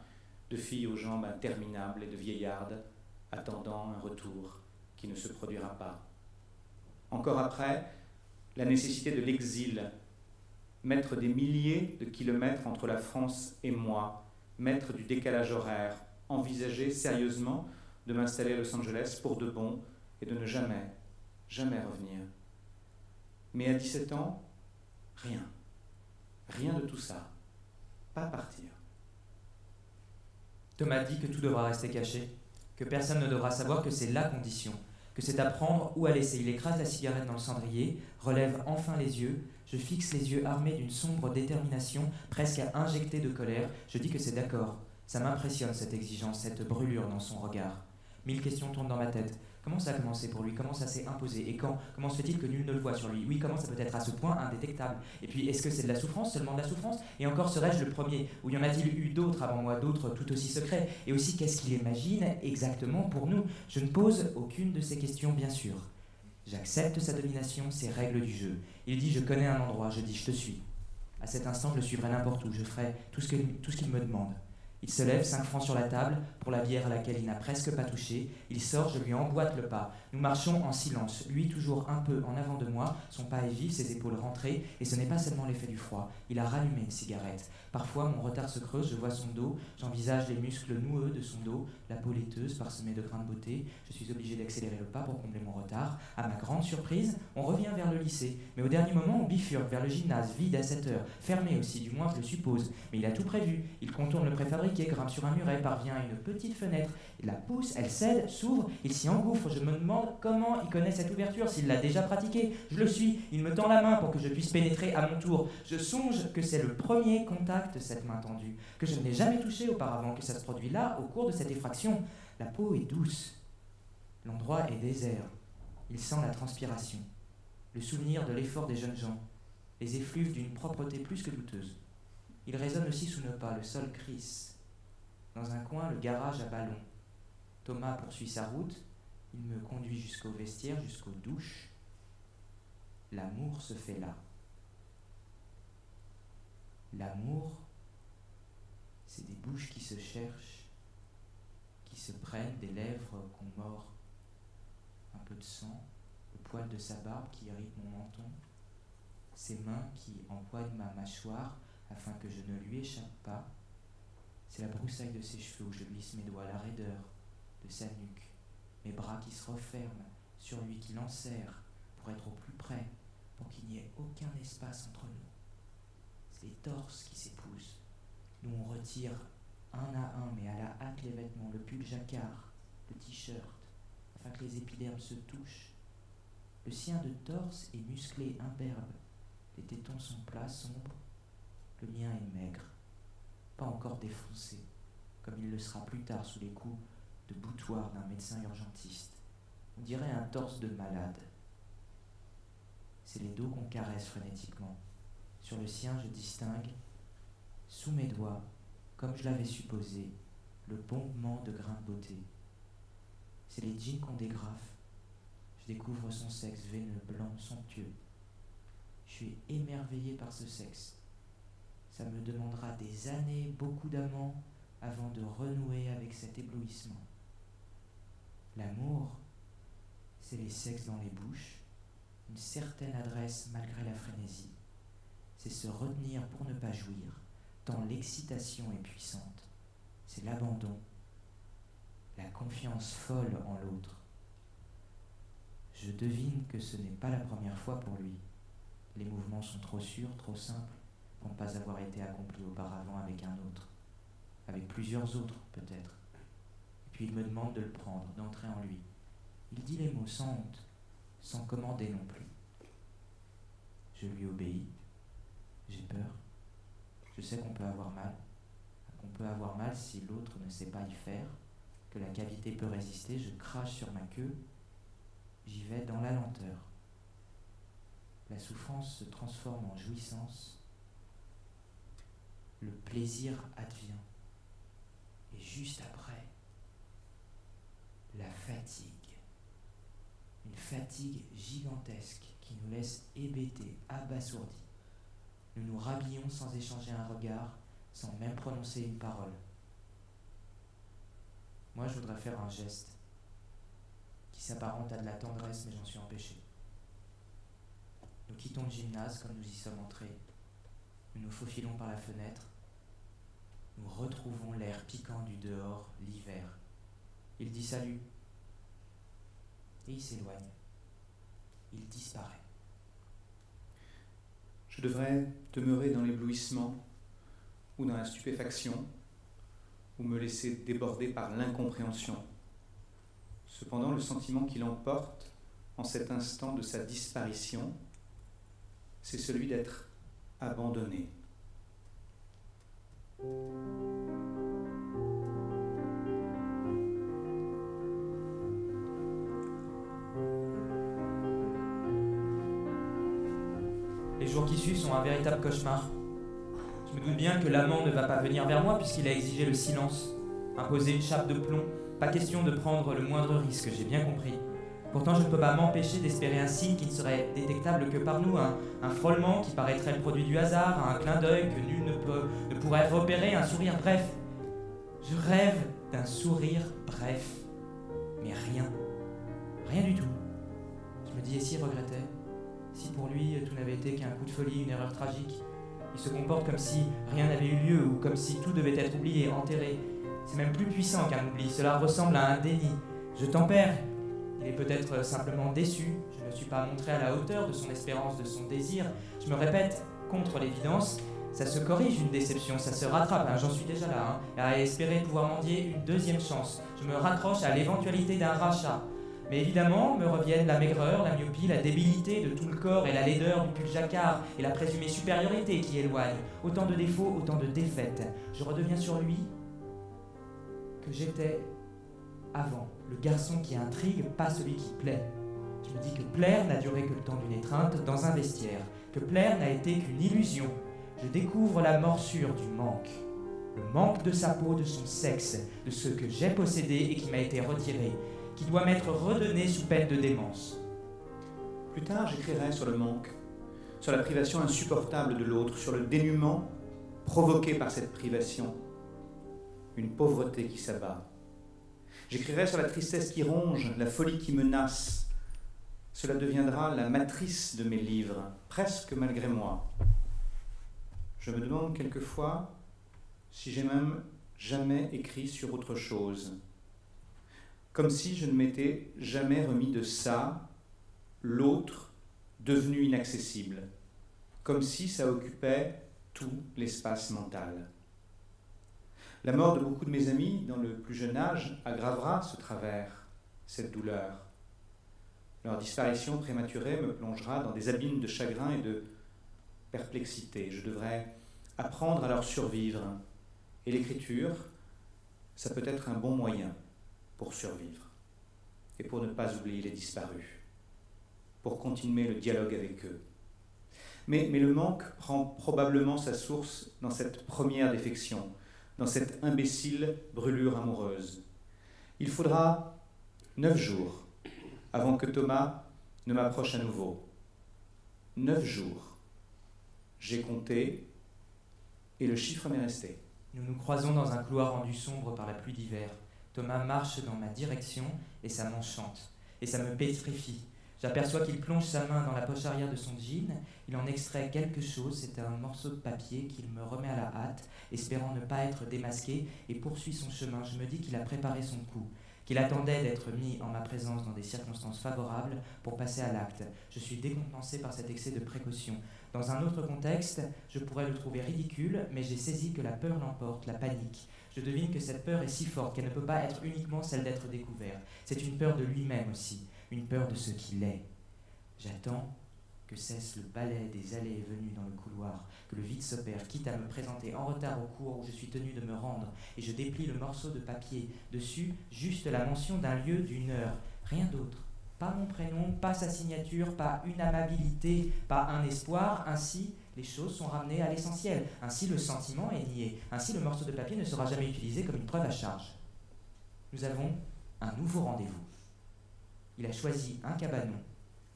de filles aux jambes interminables et de vieillardes attendant un retour qui ne se produira pas. Encore après, la nécessité de l'exil, mettre des milliers de kilomètres entre la France et moi, mettre du décalage horaire, envisager sérieusement de m'installer à Los Angeles pour de bon et de ne jamais, jamais revenir. Mais à 17 ans, rien. Rien de tout ça. Pas partir. Thomas dit que tout devra rester caché, que personne ne devra savoir que c'est la condition, que c'est à prendre ou à laisser. Il écrase la cigarette dans le cendrier, relève enfin les yeux, je fixe les yeux armés d'une sombre détermination, presque à injecter de colère. Je dis que c'est d'accord. Ça m'impressionne cette exigence, cette brûlure dans son regard. Mille questions tournent dans ma tête. Comment ça a commencé pour lui? Comment ça s'est imposé? Et quand? Comment se fait-il que nul ne le voit sur lui? Oui, comment ça peut être à ce point indétectable? Et puis, est-ce que c'est de la souffrance, seulement de la souffrance? Et encore serais-je le premier? Ou y en a-t-il eu d'autres avant moi, d'autres tout aussi secrets? Et aussi, qu'est-ce qu'il imagine exactement pour nous? Je ne pose aucune de ces questions, bien sûr. J'accepte sa domination, ses règles du jeu. Il dit Je connais un endroit, je dis Je te suis. À cet instant, je le suivrai n'importe où, je ferai tout ce qu'il me demande. Il se lève, cinq francs sur la table, pour la bière à laquelle il n'a presque pas touché. Il sort, je lui emboîte le pas. Nous marchons en silence, lui toujours un peu en avant de moi, son pas est vif, ses épaules rentrées, et ce n'est pas seulement l'effet du froid. Il a rallumé une cigarette. Parfois, mon retard se creuse, je vois son dos, j'envisage les muscles noueux de son dos, la peau laiteuse parsemée de grains de beauté. Je suis obligé d'accélérer le pas pour combler mon retard. À ma grande surprise, on revient vers le lycée. Mais au dernier moment, on bifurque vers le gymnase, vide à 7 heures, fermé aussi, du moins je le suppose. Mais il a tout prévu. Il contourne le préfabriqué, grimpe sur un muret, parvient à une petite fenêtre. Il la pousse, elle cède, s'ouvre, il s'y engouffre. Je me demande comment il connaît cette ouverture, s'il l'a déjà pratiquée. Je le suis, il me tend la main pour que je puisse pénétrer à mon tour. Je songe que c'est le premier contact cette main tendue, que je ne l'ai jamais touchée auparavant, que ça se produit là, au cours de cette effraction. La peau est douce, l'endroit est désert, il sent la transpiration, le souvenir de l'effort des jeunes gens, les effluves d'une propreté plus que douteuse. Il résonne aussi sous nos pas, le sol crisse. Dans un coin, le garage à ballon. Thomas poursuit sa route, il me conduit jusqu'au vestiaire, jusqu'aux douches. L'amour se fait là. L'amour, c'est des bouches qui se cherchent, qui se prennent, des lèvres qu'on mord, un peu de sang, le poil de sa barbe qui irrite mon menton, ses mains qui empoignent ma mâchoire afin que je ne lui échappe pas. C'est la broussaille de ses cheveux où je glisse mes doigts, la raideur de sa nuque, mes bras qui se referment sur lui qui l'enserre pour être au plus près, pour qu'il n'y ait aucun espace entre nous les torses qui s'épousent. Nous on retire un à un, mais à la hâte, les vêtements, le pull jacquard, le t-shirt, afin que les épidermes se touchent. Le sien de torse est musclé, imberbe. Les tétons sont plats, sombres. Le mien est maigre, encore défoncé, comme il le sera plus tard sous les coups de boutoir d'un médecin urgentiste. On dirait un torse de malade. C'est les dos qu'on caresse frénétiquement. Sur le sien, je distingue, sous mes doigts, comme je l'avais supposé, le bombement de grains de beauté. C'est les jeans qu'on dégrafe. Je découvre son sexe veineux, blanc, somptueux. Je suis émerveillé par ce sexe. Ça me demandera des années, beaucoup d'amants, avant de renouer avec cet éblouissement. L'amour, c'est les sexes dans les bouches, une certaine adresse malgré la frénésie. C'est se retenir pour ne pas jouir, tant l'excitation est puissante. C'est l'abandon, la confiance folle en l'autre. Je devine que ce n'est pas la première fois pour lui. Les mouvements sont trop sûrs, trop simples, pour ne pas avoir été accomplis auparavant avec un autre, avec plusieurs autres peut-être. Puis il me demande de le prendre, d'entrer en lui. Il dit les mots sans honte, sans commander non plus. Je lui obéis. J'ai peur. Je sais qu'on peut avoir mal. Qu'on peut avoir mal si l'autre ne sait pas y faire. Que la cavité peut résister. Je crache sur ma queue. J'y vais dans la lenteur. La souffrance se transforme en jouissance. Le plaisir advient. Et juste après, la fatigue une fatigue gigantesque qui nous laisse hébétés, abasourdis. Nous nous rhabillons sans échanger un regard, sans même prononcer une parole. Moi, je voudrais faire un geste qui s'apparente à de la tendresse, mais j'en suis empêché. Nous quittons le gymnase comme nous y sommes entrés. Nous nous faufilons par la fenêtre. Nous retrouvons l'air piquant du dehors, l'hiver. Il dit salut et il s'éloigne. Il disparaît. Je devrais demeurer dans l'éblouissement ou dans la stupéfaction ou me laisser déborder par l'incompréhension. Cependant, le sentiment qui l'emporte en cet instant de sa disparition, c'est celui d'être abandonné. Jours qui suivent sont un véritable cauchemar. Je me doute bien que l'amant ne va pas venir vers moi puisqu'il a exigé le silence, imposé une chape de plomb. Pas question de prendre le moindre risque, j'ai bien compris. Pourtant, je ne peux pas m'empêcher d'espérer un signe qui ne serait détectable que par nous, un, un, frôlement qui paraîtrait le produit du hasard, un clin d'œil que nul ne, ne pourrait repérer, un sourire bref. Je rêve d'un sourire bref, mais rien, rien du tout. Je me dis, et s'il regrettait? Si pour lui tout n'avait été qu'un coup de folie, une erreur tragique. Il se comporte comme si rien n'avait eu lieu ou comme si tout devait être oublié, enterré. C'est même plus puissant qu'un oubli, cela ressemble à un déni. Je tempère. Il est peut-être simplement déçu. Je ne suis pas montré à la hauteur de son espérance, de son désir. Je me répète, contre l'évidence, ça se corrige une déception, ça se rattrape, hein, j'en suis déjà là, hein, à espérer pouvoir mendier une deuxième chance. Je me raccroche à l'éventualité d'un rachat. Mais évidemment, me reviennent la maigreur, la myopie, la débilité de tout le corps et la laideur du pull jacquard et la présumée supériorité qui éloigne. Autant de défauts, autant de défaites. Je redeviens sur lui que j'étais avant. Le garçon qui intrigue, pas celui qui plaît. Je me dis que plaire n'a duré que le temps d'une étreinte dans un vestiaire, que plaire n'a été qu'une illusion. Je découvre la morsure du manque. Le manque de sa peau, de son sexe, de ce que j'ai possédé et qui m'a été retiré, qui doit m'être redonné sous peine de démence. Plus tard, j'écrirai sur le manque, sur la privation insupportable de l'autre, sur le dénuement provoqué par cette privation, une pauvreté qui s'abat. J'écrirai sur la tristesse qui ronge, la folie qui menace. Cela deviendra la matrice de mes livres, presque malgré moi. Je me demande quelquefois si j'ai même jamais écrit sur autre chose comme si je ne m'étais jamais remis de ça, l'autre devenu inaccessible, comme si ça occupait tout l'espace mental. La mort de beaucoup de mes amis dans le plus jeune âge aggravera ce travers, cette douleur. Leur disparition prématurée me plongera dans des abîmes de chagrin et de perplexité. Je devrais apprendre à leur survivre. Et l'écriture, ça peut être un bon moyen pour survivre et pour ne pas oublier les disparus, pour continuer le dialogue avec eux. Mais, mais le manque prend probablement sa source dans cette première défection, dans cette imbécile brûlure amoureuse. Il faudra neuf jours avant que Thomas ne m'approche à nouveau. Neuf jours. J'ai compté et le chiffre m'est resté. Nous nous croisons dans un couloir rendu sombre par la pluie d'hiver. Thomas marche dans ma direction et ça m'enchante. Et ça me pétrifie. J'aperçois qu'il plonge sa main dans la poche arrière de son jean, il en extrait quelque chose, c'est un morceau de papier qu'il me remet à la hâte, espérant ne pas être démasqué, et poursuit son chemin. Je me dis qu'il a préparé son coup, qu'il attendait d'être mis en ma présence dans des circonstances favorables pour passer à l'acte. Je suis décontenancé par cet excès de précaution. Dans un autre contexte, je pourrais le trouver ridicule, mais j'ai saisi que la peur l'emporte, la panique. Je devine que cette peur est si forte qu'elle ne peut pas être uniquement celle d'être découvert. C'est une peur de lui-même aussi une peur de ce qu'il est. J'attends que cesse le balai des allées et venues dans le couloir, que le vide s'opère, quitte à me présenter en retard au cours où je suis tenu de me rendre, et je déplie le morceau de papier. Dessus, juste la mention d'un lieu, d'une heure, rien d'autre. Pas mon prénom, pas sa signature, pas une amabilité, pas un espoir. Ainsi, les choses sont ramenées à l'essentiel. Ainsi, le sentiment est nié. Ainsi, le morceau de papier ne sera jamais utilisé comme une preuve à charge. Nous avons un nouveau rendez-vous il a choisi un cabanon,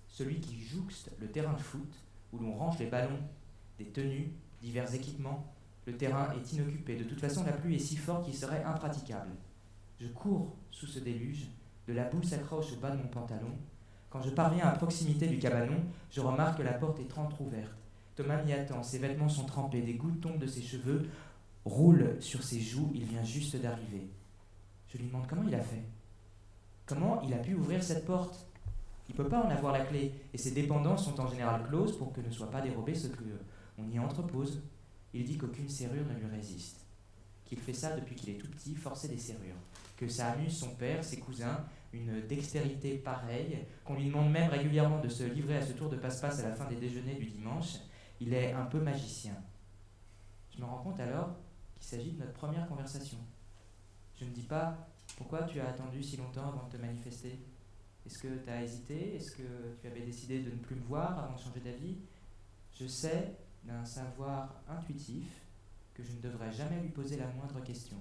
celui qui jouxte le terrain de foot, où l'on range les ballons, des tenues, divers équipements. Le terrain est inoccupé. De toute façon, la pluie est si forte qu'il serait impraticable. Je cours sous ce déluge, de la boue s'accroche au bas de mon pantalon. Quand je parviens à proximité du cabanon, je remarque que la porte est entr'ouverte. Thomas m'y attend, ses vêtements sont trempés, des gouttes tombent de ses cheveux, roulent sur ses joues, il vient juste d'arriver. Je lui demande comment il a fait. Comment il a pu ouvrir cette porte? Il ne peut pas en avoir la clé, et ses dépendances sont en général closes pour que ne soit pas dérobé ce qu'on y entrepose. Il dit qu'aucune serrure ne lui résiste, qu'il fait ça depuis qu'il est tout petit, forcer des serrures, que ça amuse son père, ses cousins, une dextérité pareille, qu'on lui demande même régulièrement de se livrer à ce tour de passe-passe à la fin des déjeuners du dimanche. Il est un peu magicien. Je me rends compte alors qu'il s'agit de notre première conversation. Je ne dis pas pourquoi tu as attendu si longtemps avant de te manifester? Est-ce que tu as hésité? Est-ce que tu avais décidé de ne plus me voir avant de changer d'avis? Je sais d'un savoir intuitif que je ne devrais jamais lui poser la moindre question,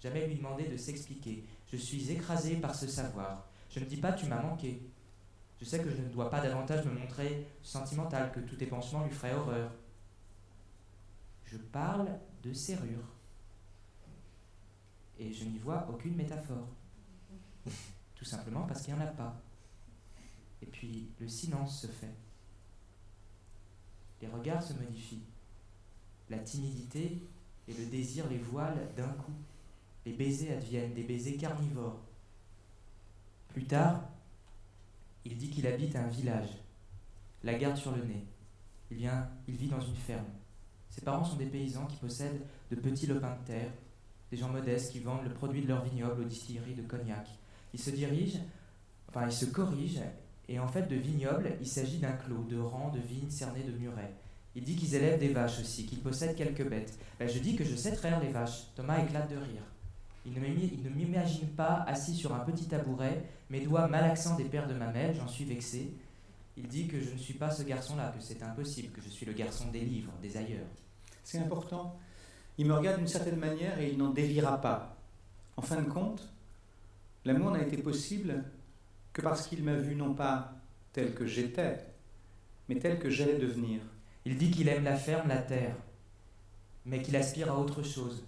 jamais lui demander de s'expliquer. Je suis écrasé par ce savoir. Je ne dis pas tu m'as manqué. Je sais que je ne dois pas davantage me montrer sentimental, que tous tes pansements lui feraient horreur. Je parle de serrure et je n'y vois aucune métaphore. Tout simplement parce qu'il n'y en a pas. Et puis le silence se fait. Les regards se modifient. La timidité et le désir les voilent d'un coup. Les baisers adviennent, des baisers carnivores. Plus tard, il dit qu'il habite un village, la garde sur le nez. Il, il vit dans une ferme. Ses parents sont des paysans qui possèdent de petits lopins de terre des gens modestes qui vendent le produit de leur vignoble aux distilleries de cognac. Ils se dirigent, enfin ils se corrigent, et en fait de vignoble, il s'agit d'un clos, de rangs, de vignes cernées de murets. Il dit qu'ils élèvent des vaches aussi, qu'ils possèdent quelques bêtes. Ben, je dis que je sais traire les vaches. Thomas éclate de rire. Il ne m'imagine pas assis sur un petit tabouret, mes doigts malaxant des paires de mamelles, j'en suis vexé. Il dit que je ne suis pas ce garçon-là, que c'est impossible, que je suis le garçon des livres, des ailleurs. C'est important il me regarde d'une certaine manière et il n'en déviera pas. En fin de compte, l'amour n'a été possible que parce qu'il m'a vu non pas tel que j'étais, mais tel que j'allais devenir. Il dit qu'il aime la ferme, la terre, mais qu'il aspire à autre chose.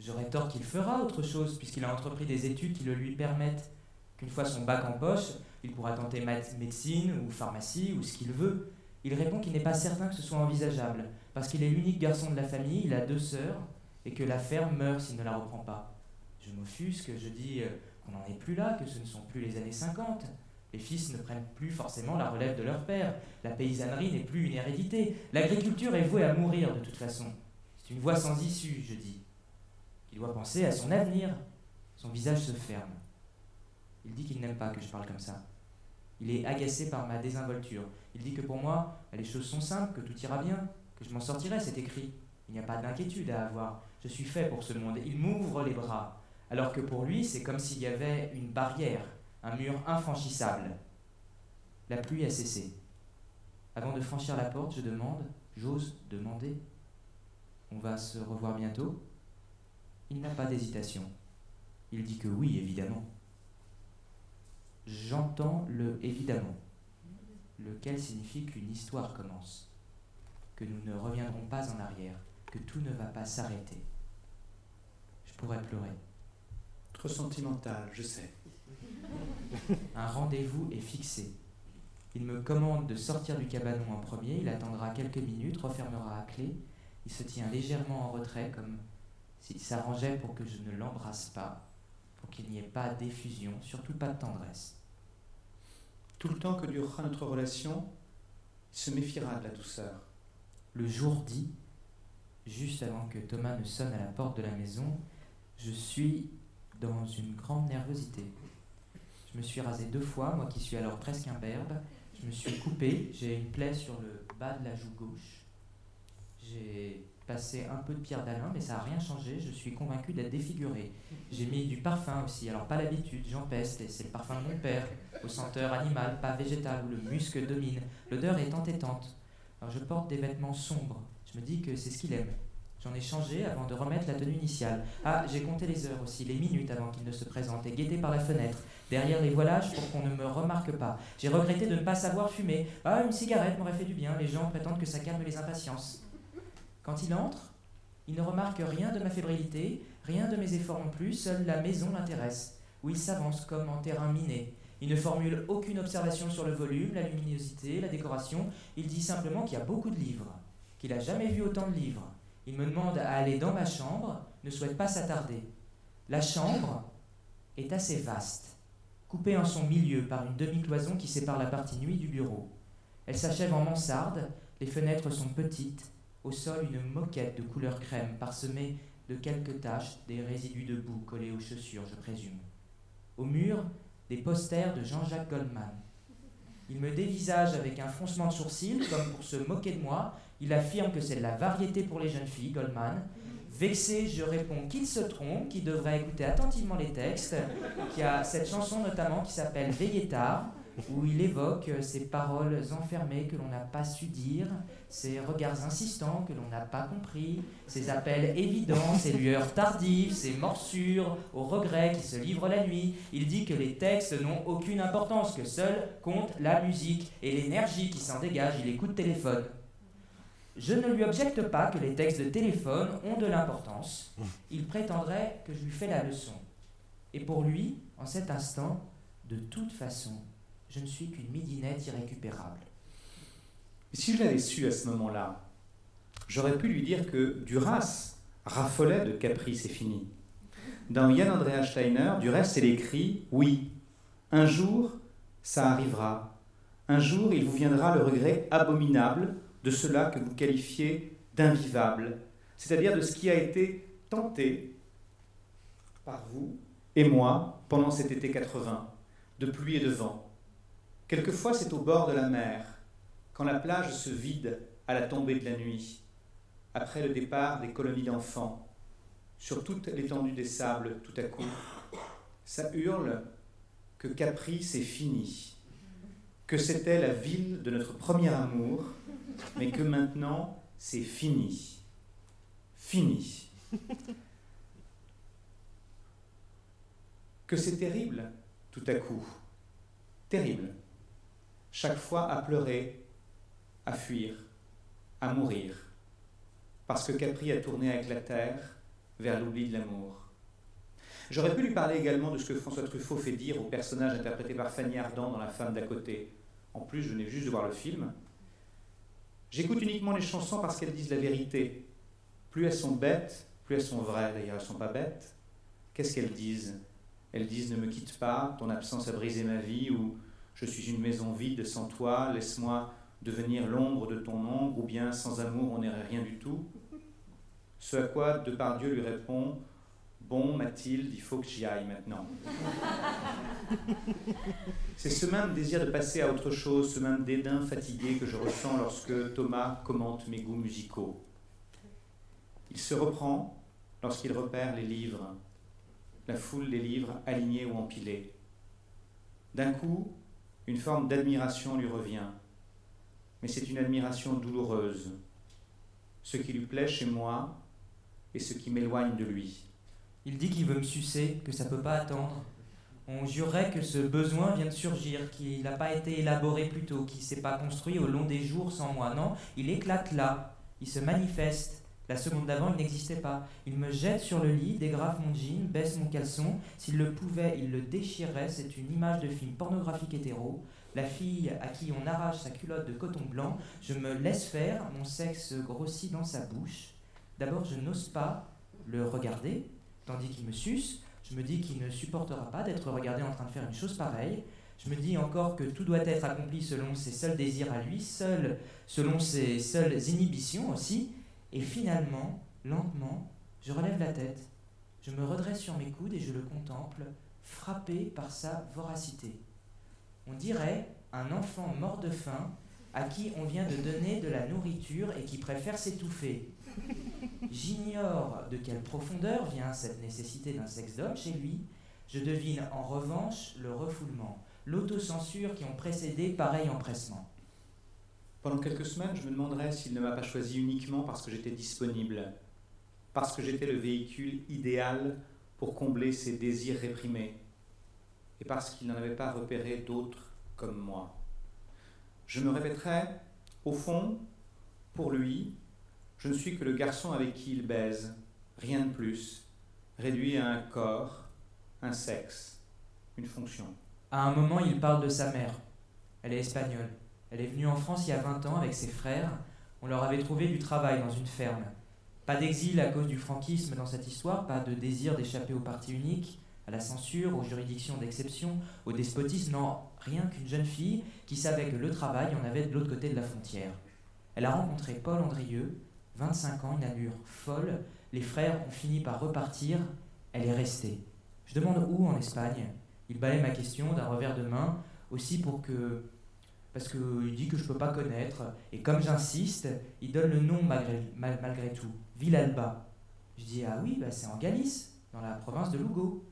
J'aurais tort qu'il fera autre chose, puisqu'il a entrepris des études qui le lui permettent. Qu'une fois son bac en poche, il pourra tenter médecine ou pharmacie ou ce qu'il veut. Il répond qu'il n'est pas certain que ce soit envisageable, parce qu'il est l'unique garçon de la famille, il a deux sœurs, et que la ferme meurt s'il ne la reprend pas. Je m'offusque, je dis euh, qu'on n'en est plus là, que ce ne sont plus les années 50. Les fils ne prennent plus forcément la relève de leur père. La paysannerie n'est plus une hérédité. L'agriculture est vouée à mourir de toute façon. C'est une voie sans issue, je dis. Il doit penser à son avenir. Son visage se ferme. Il dit qu'il n'aime pas que je parle comme ça. Il est agacé par ma désinvolture. Il dit que pour moi, les choses sont simples, que tout ira bien, que je m'en sortirai, c'est écrit. Il n'y a pas d'inquiétude à avoir. Je suis fait pour ce monde. Il m'ouvre les bras. Alors que pour lui, c'est comme s'il y avait une barrière, un mur infranchissable. La pluie a cessé. Avant de franchir la porte, je demande, j'ose demander, on va se revoir bientôt? Il n'a pas d'hésitation. Il dit que oui, évidemment. J'entends le évidemment, lequel signifie qu'une histoire commence, que nous ne reviendrons pas en arrière, que tout ne va pas s'arrêter. pourrais pleurer. Trop sentimental, je sais. Un rendez-vous est fixé. Il me commande de sortir du cabanon en premier, il attendra quelques minutes, refermera à clé, il se tient légèrement en retrait comme s'il s'arrangeait pour que je ne l'embrasse pas, pour qu'il n'y ait pas d'effusion, surtout pas de tendresse. Tout le temps que durera notre relation, il se méfiera de la douceur. Le jour dit, juste avant que Thomas ne sonne à la porte de la maison, je suis dans une grande nervosité. Je me suis rasé deux fois, moi qui suis alors presque imberbe. Je me suis coupé, j'ai une plaie sur le bas de la joue gauche. J'ai passé un peu de pierre d'Alain, mais ça n'a rien changé. Je suis convaincu d'être défiguré. J'ai mis du parfum aussi, alors pas l'habitude, j'en peste, et c'est le parfum de mon père, au senteur animal, pas végétal, le musc domine. L'odeur est entêtante. Je porte des vêtements sombres. Je me dis que c'est ce qu'il aime. J'en ai changé avant de remettre la tenue initiale. Ah, j'ai compté les heures aussi, les minutes avant qu'il ne se présente, et guetté par la fenêtre, derrière les voilages pour qu'on ne me remarque pas. J'ai regretté de ne pas savoir fumer. Ah, une cigarette m'aurait fait du bien, les gens prétendent que ça calme les impatiences. Quand il entre, il ne remarque rien de ma fébrilité, rien de mes efforts non plus, seule la maison l'intéresse, où il s'avance comme en terrain miné. Il ne formule aucune observation sur le volume, la luminosité, la décoration, il dit simplement qu'il y a beaucoup de livres, qu'il n'a jamais vu autant de livres. Il me demande à aller dans ma chambre, ne souhaite pas s'attarder. La chambre est assez vaste, coupée en son milieu par une demi-cloison qui sépare la partie nuit du bureau. Elle s'achève en mansarde, les fenêtres sont petites, au sol une moquette de couleur crème parsemée de quelques taches, des résidus de boue collés aux chaussures, je présume. Au mur, des posters de Jean-Jacques Goldman. Il me dévisage avec un froncement de sourcils, comme pour se moquer de moi. Il affirme que c'est de la variété pour les jeunes filles, Goldman. Vexé, je réponds qu'il se trompe, qu'il devrait écouter attentivement les textes, qu'il y a cette chanson notamment qui s'appelle Veillez tard, où il évoque ces paroles enfermées que l'on n'a pas su dire, ces regards insistants que l'on n'a pas compris, ces appels évidents, ces lueurs tardives, ces morsures au regret qui se livrent la nuit. Il dit que les textes n'ont aucune importance, que seul compte la musique et l'énergie qui s'en dégage. Il écoute téléphone. Je ne lui objecte pas que les textes de téléphone ont de l'importance. Il prétendrait que je lui fais la leçon. Et pour lui, en cet instant, de toute façon, je ne suis qu'une midinette irrécupérable. Si je l'avais su à ce moment-là, j'aurais pu lui dire que Duras raffolait de caprice et fini. Dans Jan Andreas Steiner, du reste, il écrit Oui, un jour, ça arrivera. Un jour, il vous viendra le regret abominable de cela que vous qualifiez d'invivable, c'est-à-dire de ce qui a été tenté par vous et moi pendant cet été 80, de pluie et de vent. Quelquefois, c'est au bord de la mer, quand la plage se vide à la tombée de la nuit, après le départ des colonies d'enfants, sur toute l'étendue des sables, tout à coup, ça hurle que Capri c'est fini, que c'était la ville de notre premier amour, mais que maintenant c'est fini. Fini. Que c'est terrible, tout à coup. Terrible. Chaque fois à pleurer, à fuir, à mourir. Parce que Capri a tourné avec la terre vers l'oubli de l'amour. J'aurais pu lui parler également de ce que François Truffaut fait dire au personnage interprété par Fanny Ardant dans La femme d'à côté. En plus, je venais juste de voir le film. J'écoute uniquement les chansons parce qu'elles disent la vérité. Plus elles sont bêtes, plus elles sont vraies. D'ailleurs, elles ne sont pas bêtes. Qu'est-ce qu'elles disent? Elles disent ne me quitte pas, ton absence a brisé ma vie, ou je suis une maison vide sans toi, laisse-moi devenir l'ombre de ton ombre, ou bien sans amour on n'aurait rien du tout. Ce à quoi Depardieu lui répond Bon, Mathilde, il faut que j'y aille maintenant. C'est ce même désir de passer à autre chose, ce même dédain fatigué que je ressens lorsque Thomas commente mes goûts musicaux. Il se reprend lorsqu'il repère les livres, la foule des livres alignés ou empilés. D'un coup, une forme d'admiration lui revient, mais c'est une admiration douloureuse. Ce qui lui plaît chez moi et ce qui m'éloigne de lui. Il dit qu'il veut me sucer, que ça peut pas attendre. On jurerait que ce besoin vient de surgir, qu'il n'a pas été élaboré plus tôt, qu'il s'est pas construit au long des jours sans moi. Non, il éclate là, il se manifeste. La seconde d'avant, il n'existait pas. Il me jette sur le lit, dégrafe mon jean, baisse mon caleçon. S'il le pouvait, il le déchirerait. C'est une image de film pornographique hétéro. La fille à qui on arrache sa culotte de coton blanc. Je me laisse faire, mon sexe grossit dans sa bouche. D'abord, je n'ose pas le regarder, tandis qu'il me suce. Je me dis qu'il ne supportera pas d'être regardé en train de faire une chose pareille. Je me dis encore que tout doit être accompli selon ses seuls désirs à lui, seul, selon ses seules inhibitions aussi. Et finalement, lentement, je relève la tête. Je me redresse sur mes coudes et je le contemple, frappé par sa voracité. On dirait un enfant mort de faim à qui on vient de donner de la nourriture et qui préfère s'étouffer. J'ignore de quelle profondeur vient cette nécessité d'un sexe d'homme chez lui. Je devine en revanche le refoulement, l'autocensure qui ont précédé pareil empressement. Pendant quelques semaines, je me demanderais s'il ne m'a pas choisi uniquement parce que j'étais disponible, parce que j'étais le véhicule idéal pour combler ses désirs réprimés, et parce qu'il n'en avait pas repéré d'autres comme moi. Je me répéterais, au fond, pour lui, je ne suis que le garçon avec qui il baise, rien de plus, réduit à un corps, un sexe, une fonction. À un moment, il parle de sa mère. Elle est espagnole. Elle est venue en France il y a 20 ans avec ses frères. On leur avait trouvé du travail dans une ferme. Pas d'exil à cause du franquisme dans cette histoire, pas de désir d'échapper au parti unique, à la censure, aux juridictions d'exception, au despotisme, non, rien qu'une jeune fille qui savait que le travail en avait de l'autre côté de la frontière. Elle a rencontré Paul Andrieux, 25 ans, une allure folle. Les frères ont fini par repartir. Elle est restée. Je demande où en Espagne. Il balaye ma question d'un revers de main, aussi pour que. Parce qu'il dit que je ne peux pas connaître. Et comme j'insiste, il donne le nom malgré, tout Villalba. Je dis Ah oui, bah c'est en Galice, dans la province de Lugo.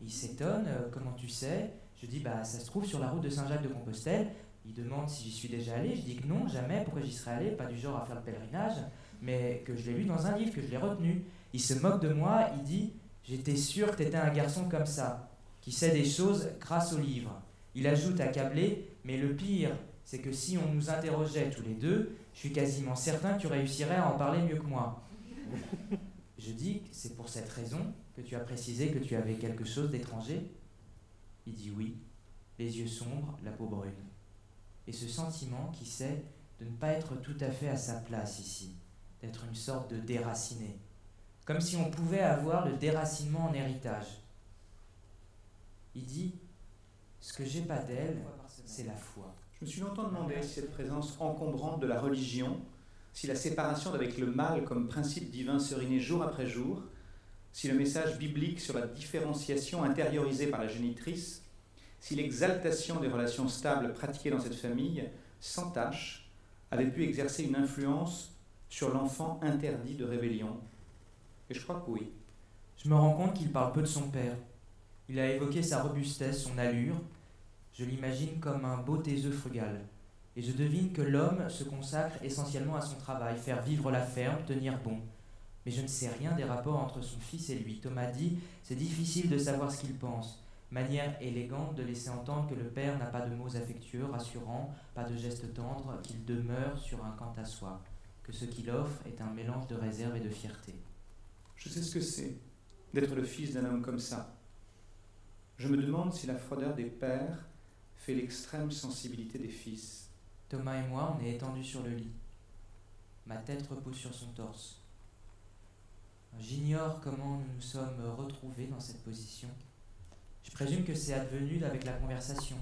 Il s'étonne euh, Comment tu sais? Je dis Bah ça se trouve sur la route de Saint-Jacques-de-Compostelle. Il demande si j'y suis déjà allé. Je dis que non, jamais. Pourquoi j'y serais allé? Pas du genre à faire le pèlerinage, mais que je l'ai lu dans un livre, que je l'ai retenu. Il se moque de moi. Il dit J'étais sûr que t'étais un garçon comme ça, qui sait des choses grâce au livre. Il ajoute accablé Mais le pire, c'est que si on nous interrogeait tous les deux, je suis quasiment certain que tu réussirais à en parler mieux que moi. Je dis que c'est pour cette raison que tu as précisé que tu avais quelque chose d'étranger Il dit oui, les yeux sombres, la peau brune et ce sentiment qui sait de ne pas être tout à fait à sa place ici, d'être une sorte de déraciné, comme si on pouvait avoir le déracinement en héritage. Il dit Ce que j'ai pas d'elle, c'est la foi. Je me suis longtemps demandé si cette présence encombrante de la religion, si la séparation d'avec le mal comme principe divin serinait jour après jour, si le message biblique sur la différenciation intériorisée par la génitrice si l'exaltation des relations stables pratiquées dans cette famille, sans tâche, avait pu exercer une influence sur l'enfant interdit de rébellion Et je crois que oui. Je me rends compte qu'il parle peu de son père. Il a évoqué sa robustesse, son allure. Je l'imagine comme un beau taiseux frugal. Et je devine que l'homme se consacre essentiellement à son travail, faire vivre la ferme, tenir bon. Mais je ne sais rien des rapports entre son fils et lui. Thomas dit C'est difficile de savoir ce qu'il pense manière élégante de laisser entendre que le père n'a pas de mots affectueux, rassurants, pas de gestes tendres, qu'il demeure sur un quant à soi, que ce qu'il offre est un mélange de réserve et de fierté. Je sais ce que c'est d'être le fils d'un homme comme ça. Je me demande si la froideur des pères fait l'extrême sensibilité des fils. Thomas et moi, on est étendus sur le lit. Ma tête repose sur son torse. J'ignore comment nous nous sommes retrouvés dans cette position. Je présume que c'est advenu avec la conversation.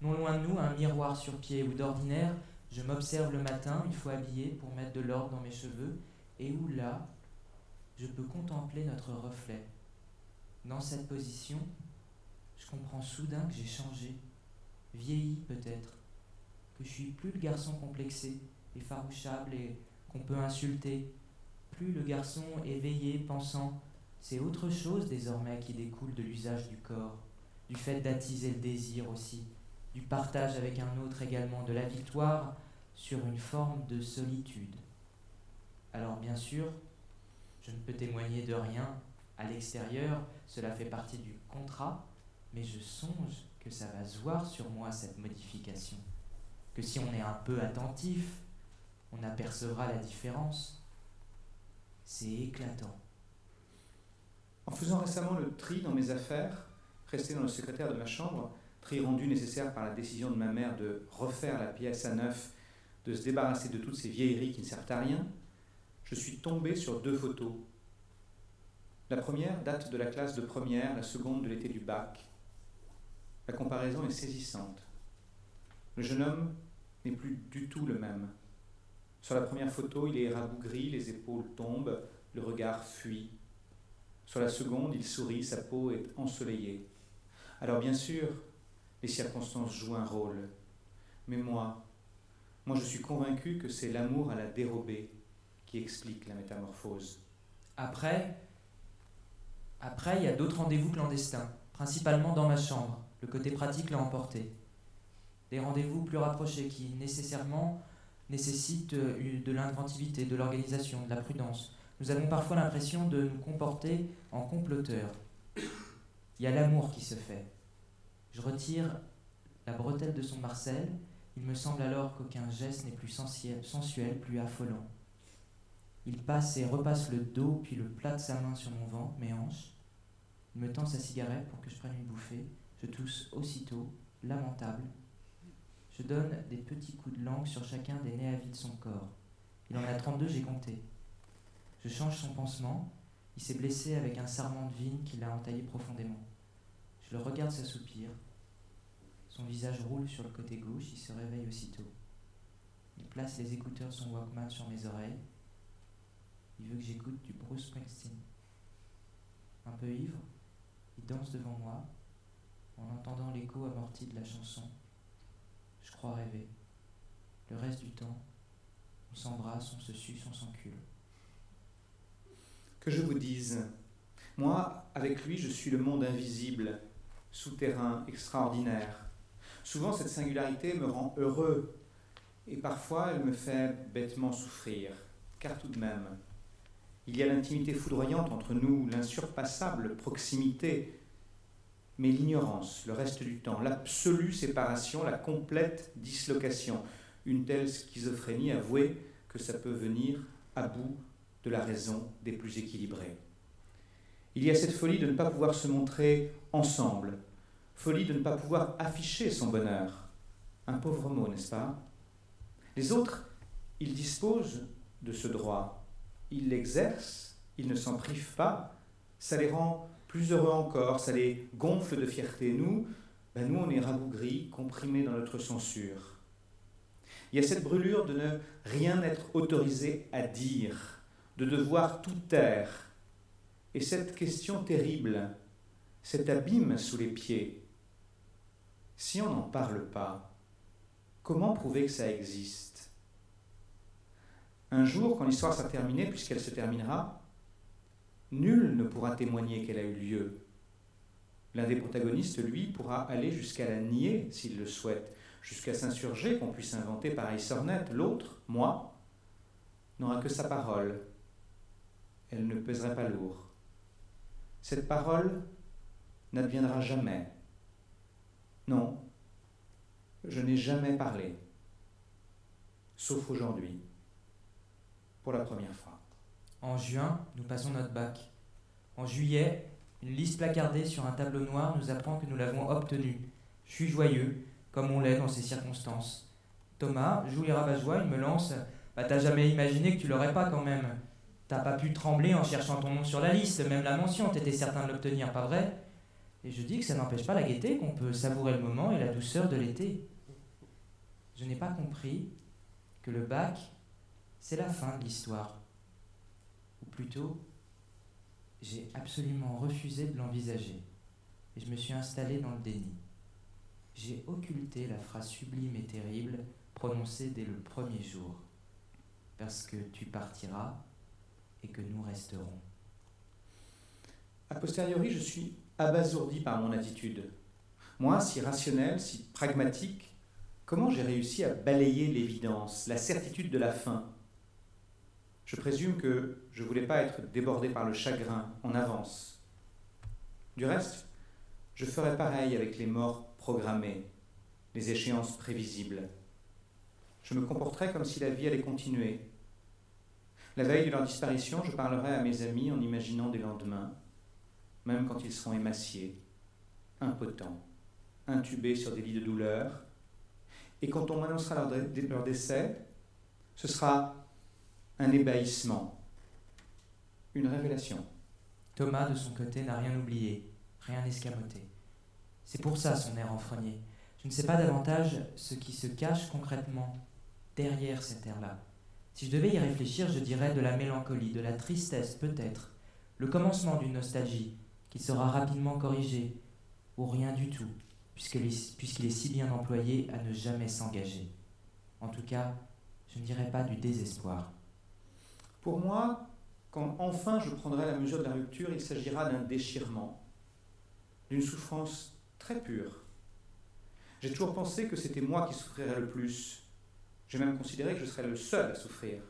Non loin de nous, un miroir sur pied où d'ordinaire, je m'observe le matin, une fois habillé, pour mettre de l'ordre dans mes cheveux, et où là, je peux contempler notre reflet. Dans cette position, comprends soudain que j'ai changé, vieilli peut-être, que je suis plus le garçon complexé, effarouchable et qu'on peut insulter, plus le garçon éveillé, pensant, c'est autre chose désormais qui découle de l'usage du corps, du fait d'attiser le désir aussi, du partage avec un autre également, de la victoire sur une forme de solitude. Alors bien sûr, je ne peux témoigner de rien à l'extérieur, cela fait partie du contrat, mais je songe que ça va se voir sur moi cette modification, que si on est un peu attentif, on apercevra la différence. C'est éclatant. En faisant récemment le tri dans mes affaires, resté dans le secrétaire de ma chambre, tri rendu nécessaire par la décision de ma mère de refaire la pièce à neuf, de se débarrasser de toutes ces vieilleries qui ne servent à rien, je suis tombé sur deux photos. La première date de la classe de première, la seconde de l'été du bac. La comparaison est saisissante. Le jeune homme n'est plus du tout le même. Sur la première photo, il est rabougri, les épaules tombent, le regard fuit. Sur la seconde, il sourit, sa peau est ensoleillée. Alors bien sûr, les circonstances jouent un rôle. Mais moi, moi je suis convaincu que c'est l'amour à la dérobée qui explique la métamorphose. Après, après, il y a d'autres rendez-vous clandestins, principalement dans ma chambre. Le côté pratique l'a emporté. Des rendez-vous plus rapprochés qui nécessairement nécessitent euh, de l'inventivité, de l'organisation, de la prudence. Nous avons parfois l'impression de nous comporter en comploteurs. Il y a l'amour qui se fait. Je retire la bretelle de son Marcel. Il me semble alors qu'aucun geste n'est plus sensuel, plus affolant. Il passe et repasse le dos, puis le plat de sa main sur mon ventre, mes hanches. Il me tend sa cigarette pour que je prenne une bouffée. Je tousse aussitôt, lamentable. Je donne des petits coups de langue sur chacun des nez à vie de son corps. Il en a 32, j'ai compté. Je change son pansement. Il s'est blessé avec un sarment de vigne qui l'a entaillé profondément. Je le regarde s'assoupir. Son visage roule sur le côté gauche, il se réveille aussitôt. Il place les écouteurs de son Walkman sur mes oreilles. Il veut que j'écoute du Bruce Springsteen. Un peu ivre, il danse devant moi, en entendant l'écho amorti de la chanson. Je crois rêver. Le reste du temps, on s'embrasse, on se suce, on s'encule. Que je vous dise, moi, avec lui, je suis le monde invisible, souterrain, extraordinaire. Souvent, cette singularité me rend heureux, et parfois, elle me fait bêtement souffrir, car tout de même, il y a l'intimité foudroyante entre nous, l'insurpassable proximité, mais l'ignorance, le reste du temps, l'absolue séparation, la complète dislocation, une telle schizophrénie avouée que ça peut venir à bout de la raison des plus équilibrés. Il y a cette folie de ne pas pouvoir se montrer ensemble, folie de ne pas pouvoir afficher son bonheur. Un pauvre mot, n'est-ce pas? Les autres, ils disposent de ce droit, ils l'exercent, ils ne s'en privent pas, ça les rend plus heureux encore, ça les gonfle de fierté. Nous, ben nous, on est rabougris, comprimés dans notre censure. Il y a cette brûlure de ne rien être autorisé à dire, de devoir tout taire. Et cette question terrible, cet abîme sous les pieds, si on n'en parle pas, comment prouver que ça existe? Un jour, quand l'histoire sera terminée, puisqu'elle se terminera, nul ne pourra témoigner qu'elle a eu lieu. L'un des protagonistes, lui, pourra aller jusqu'à la nier s'il le souhaite, jusqu'à s'insurger qu'on puisse inventer pareille sornette. L'autre, moi, n'aura que sa parole. Elle ne pèsera pas lourd. Cette parole n'adviendra jamais. Non, je n'ai jamais parlé, sauf aujourd'hui pour la première fois. En juin, nous passons notre bac. En juillet, une liste placardée sur un tableau noir nous apprend que nous l'avons obtenue. Je suis joyeux, comme on l'est dans ces circonstances. Thomas joue les rabat il me lance Bah, t'as jamais imaginé que tu l'aurais pas quand même. T'as pas pu trembler en cherchant ton nom sur la liste, même la mention, t'étais certain de l'obtenir, pas vrai? Et je dis que ça n'empêche pas la gaieté, qu'on peut savourer le moment et la douceur de l'été. Je n'ai pas compris que le bac c'est la fin de l'histoire. Plutôt, j'ai absolument refusé de l'envisager et je me suis installé dans le déni. J'ai occulté la phrase sublime et terrible prononcée dès le premier jour, parce que tu partiras et que nous resterons. A posteriori, je suis abasourdi par mon attitude. Moi, si rationnel, si pragmatique, comment j'ai réussi à balayer l'évidence, la certitude de la fin? Je présume que je ne voulais pas être débordé par le chagrin en avance. Du reste, je ferai pareil avec les morts programmées, les échéances prévisibles. Je me comporterai comme si la vie allait continuer. La veille de leur disparition, je parlerai à mes amis en imaginant des lendemains, même quand ils seront émaciés, impotents, intubés sur des lits de douleur. Et quand on m'annoncera leur, leur décès, ce sera un ébahissement, une révélation. Thomas, de son côté, n'a rien oublié, rien escamoté. C'est pour ça son air enfreigné. Je ne sais pas davantage ce qui se cache concrètement derrière cet air-là. Si je devais y réfléchir, je dirais de la mélancolie, de la tristesse peut-être, le commencement d'une nostalgie qui sera rapidement corrigée, ou rien du tout, puisqu'il est, est si bien employé à ne jamais s'engager. En tout cas, je ne dirais pas du désespoir. Pour moi, quand enfin je prendrai la mesure de la rupture, il s'agira d'un déchirement, d'une souffrance très pure. J'ai toujours pensé que c'était moi qui souffrirais le plus. J'ai même considéré que je serais le seul à souffrir.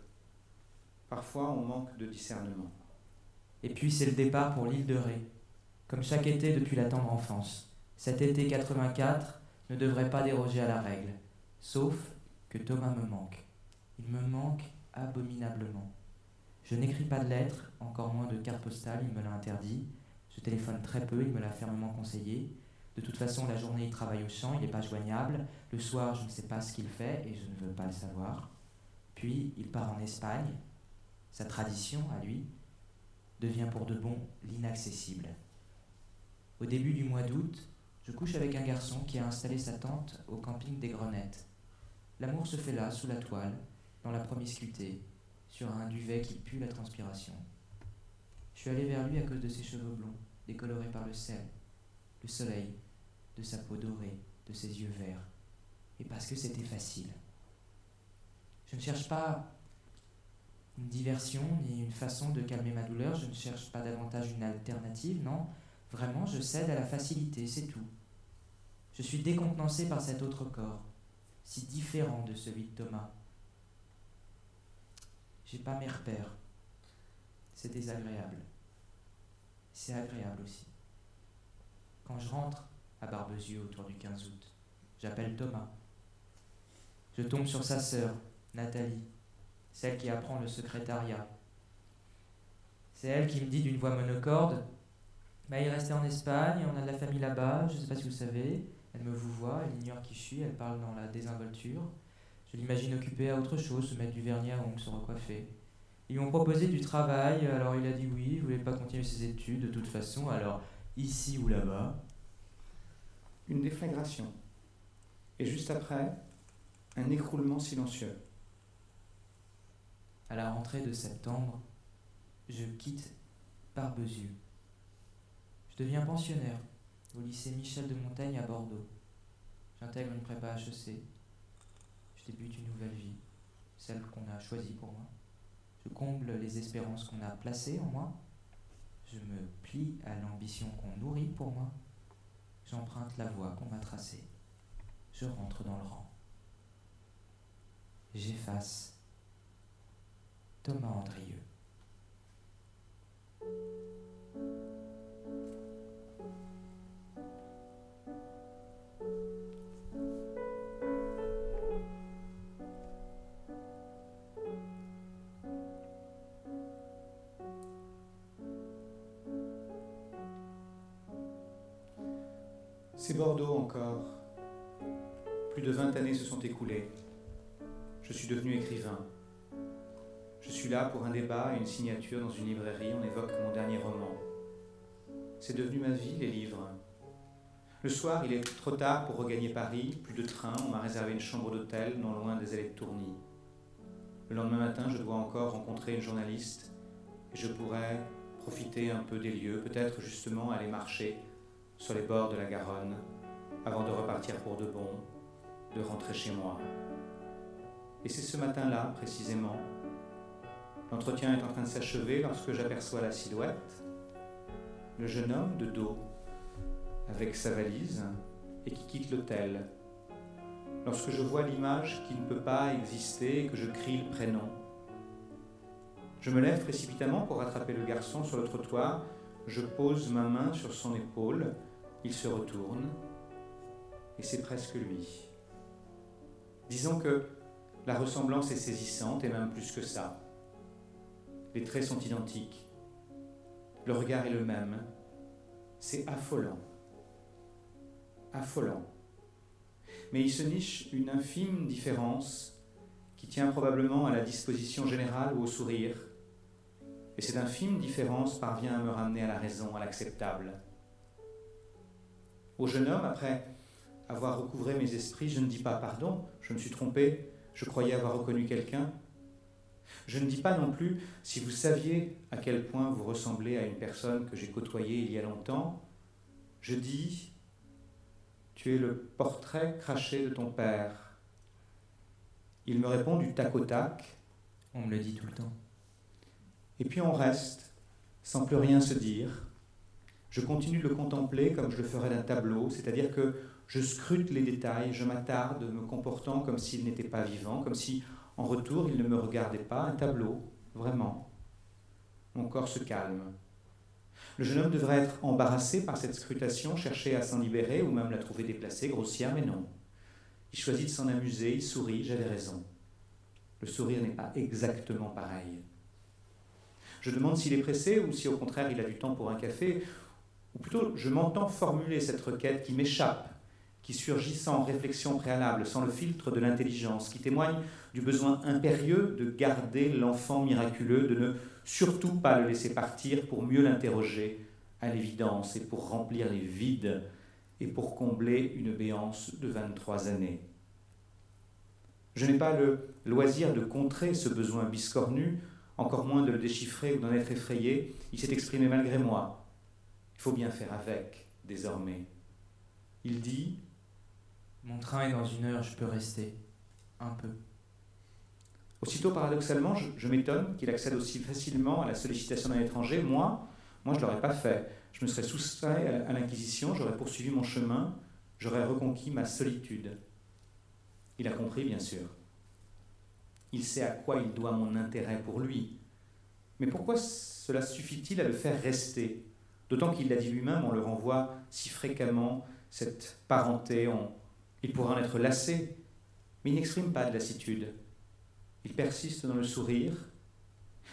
Parfois, on manque de discernement. Et puis, c'est le départ pour l'île de Ré, comme chaque été depuis la tendre enfance. Cet été 84 ne devrait pas déroger à la règle, sauf que Thomas me manque. Il me manque abominablement. Je n'écris pas de lettres, encore moins de cartes postales, il me l'a interdit. Je téléphone très peu, il me l'a fermement conseillé. De toute façon, la journée, il travaille au champ, il n'est pas joignable. Le soir, je ne sais pas ce qu'il fait et je ne veux pas le savoir. Puis, il part en Espagne. Sa tradition, à lui, devient pour de bon l'inaccessible. Au début du mois d'août, je couche avec un garçon qui a installé sa tente au camping des Grenettes. L'amour se fait là, sous la toile, dans la promiscuité, sur un duvet qui pue la transpiration. Je suis allé vers lui à cause de ses cheveux blonds, décolorés par le sel, le soleil, de sa peau dorée, de ses yeux verts, et parce que c'était facile. Je ne cherche pas une diversion ni une façon de calmer ma douleur, je ne cherche pas davantage une alternative, non, vraiment je cède à la facilité, c'est tout. Je suis décontenancé par cet autre corps, si différent de celui de Thomas. Pas mes repères. C'est désagréable. C'est agréable aussi. Quand je rentre, à Barbezieux autour du 15 août. J'appelle Thomas. Je tombe sur sa sœur, Nathalie, celle qui apprend le secrétariat. C'est elle qui me dit d'une voix monocorde bah, Il restait en Espagne, on a de la famille là-bas, je ne sais pas si vous savez. Elle me vous voit, elle ignore qui je suis, elle parle dans la désinvolture. Je l'imagine occupé à autre chose, se mettre du vernis à ongles, se recoiffer. Ils lui ont proposé du travail, alors il a dit oui, il voulait pas continuer ses études de toute façon, alors ici ou là-bas une déflagration. Et juste après, un écroulement silencieux. À la rentrée de septembre, je quitte Barbezieux. Je deviens pensionnaire au lycée Michel de Montaigne à Bordeaux. J'intègre une prépa HEC. Je débute une nouvelle vie, celle qu'on a choisie pour moi. Je comble les espérances qu'on a placées en moi. Je me plie à l'ambition qu'on nourrit pour moi. J'emprunte la voie qu'on m'a tracée. Je rentre dans le rang. J'efface Thomas Andrieux. C'est Bordeaux encore. Plus de 20 années se sont écoulées. Je suis devenu écrivain. Je suis là pour un débat et une signature dans une librairie. On évoque mon dernier roman. C'est devenu ma vie, les livres. Le soir, il est trop tard pour regagner Paris. Plus de train. On m'a réservé une chambre d'hôtel non loin des allées de Tourny. Le lendemain matin, je dois encore rencontrer une journaliste et je pourrais profiter un peu des lieux, peut-être justement aller marcher sur les bords de la Garonne, avant de repartir pour de bon, de rentrer chez moi. Et c'est ce matin-là, précisément, l'entretien est en train de s'achever lorsque j'aperçois la silhouette, le jeune homme de dos, avec sa valise, et qui quitte l'hôtel. Lorsque je vois l'image qui ne peut pas exister et que je crie le prénom. Je me lève précipitamment pour rattraper le garçon sur le trottoir je pose ma main sur son épaule, il se retourne, et c'est presque lui. Disons que la ressemblance est saisissante, et même plus que ça. Les traits sont identiques. Le regard est le même. C'est affolant. Affolant. Mais il se niche une infime différence qui tient probablement à la disposition générale ou au sourire. Et cette infime différence parvient à me ramener à la raison, à l'acceptable. Au jeune homme, après avoir recouvré mes esprits, je ne dis pas pardon, je me suis trompé, je croyais avoir reconnu quelqu'un. Je ne dis pas non plus si vous saviez à quel point vous ressemblez à une personne que j'ai côtoyée il y a longtemps. Je dis, tu es le portrait craché de ton père. Il me répond du tac au tac. On me le dit tout le temps. Et puis on reste, sans plus rien se dire. Je continue de le contempler comme je le ferais d'un tableau, c'est-à-dire que je scrute les détails, je m'attarde, me comportant comme s'il n'était pas vivant, comme si, en retour, il ne me regardait pas, un tableau, vraiment. Mon corps se calme. Le jeune homme devrait être embarrassé par cette scrutation, chercher à s'en libérer ou même la trouver déplacée, grossière, mais non. Il choisit de s'en amuser, il sourit, j'avais raison. Le sourire n'est pas exactement pareil. Je demande s'il est pressé ou si au contraire il a du temps pour un café, ou plutôt je m'entends formuler cette requête qui m'échappe, qui surgit sans réflexion préalable, sans le filtre de l'intelligence, qui témoigne du besoin impérieux de garder l'enfant miraculeux, de ne surtout pas le laisser partir pour mieux l'interroger à l'évidence et pour remplir les vides et pour combler une béance de 23 années. Je n'ai pas le loisir de contrer ce besoin biscornu, encore moins de le déchiffrer ou d'en être effrayé. Il s'est exprimé malgré moi. Il faut bien faire avec, désormais. Il dit Mon train est dans une heure, je peux rester. Un peu. Aussitôt, paradoxalement, je, m'étonne qu'il accède aussi facilement à la sollicitation d'un étranger. Moi, moi je ne l'aurais pas fait. Je me serais soustrait à l'Inquisition, j'aurais poursuivi mon chemin, j'aurais reconquis ma solitude. Il a compris, bien sûr. Il sait à quoi il doit mon intérêt pour lui. Mais pourquoi cela suffit-il à le faire rester? D'autant qu'il l'a dit lui-même, on le renvoie si fréquemment, cette parenté, il pourra en être lassé, mais il n'exprime pas de lassitude. Il persiste dans le sourire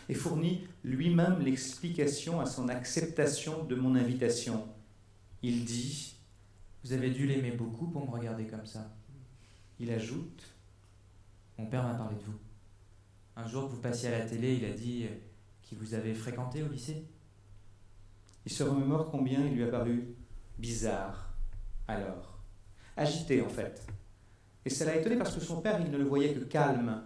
et fournit lui-même l'explication à son acceptation de mon invitation. Il dit Vous avez dû l'aimer beaucoup pour me regarder comme ça. Il ajoute Mon père m'a parlé de vous. Un jour que vous passiez à la télé, il a dit qu'il vous avait fréquenté au lycée. Il se remémore combien il lui a paru bizarre alors, agité en fait. Et ça l'a étonné parce que son père, il ne le voyait que calme.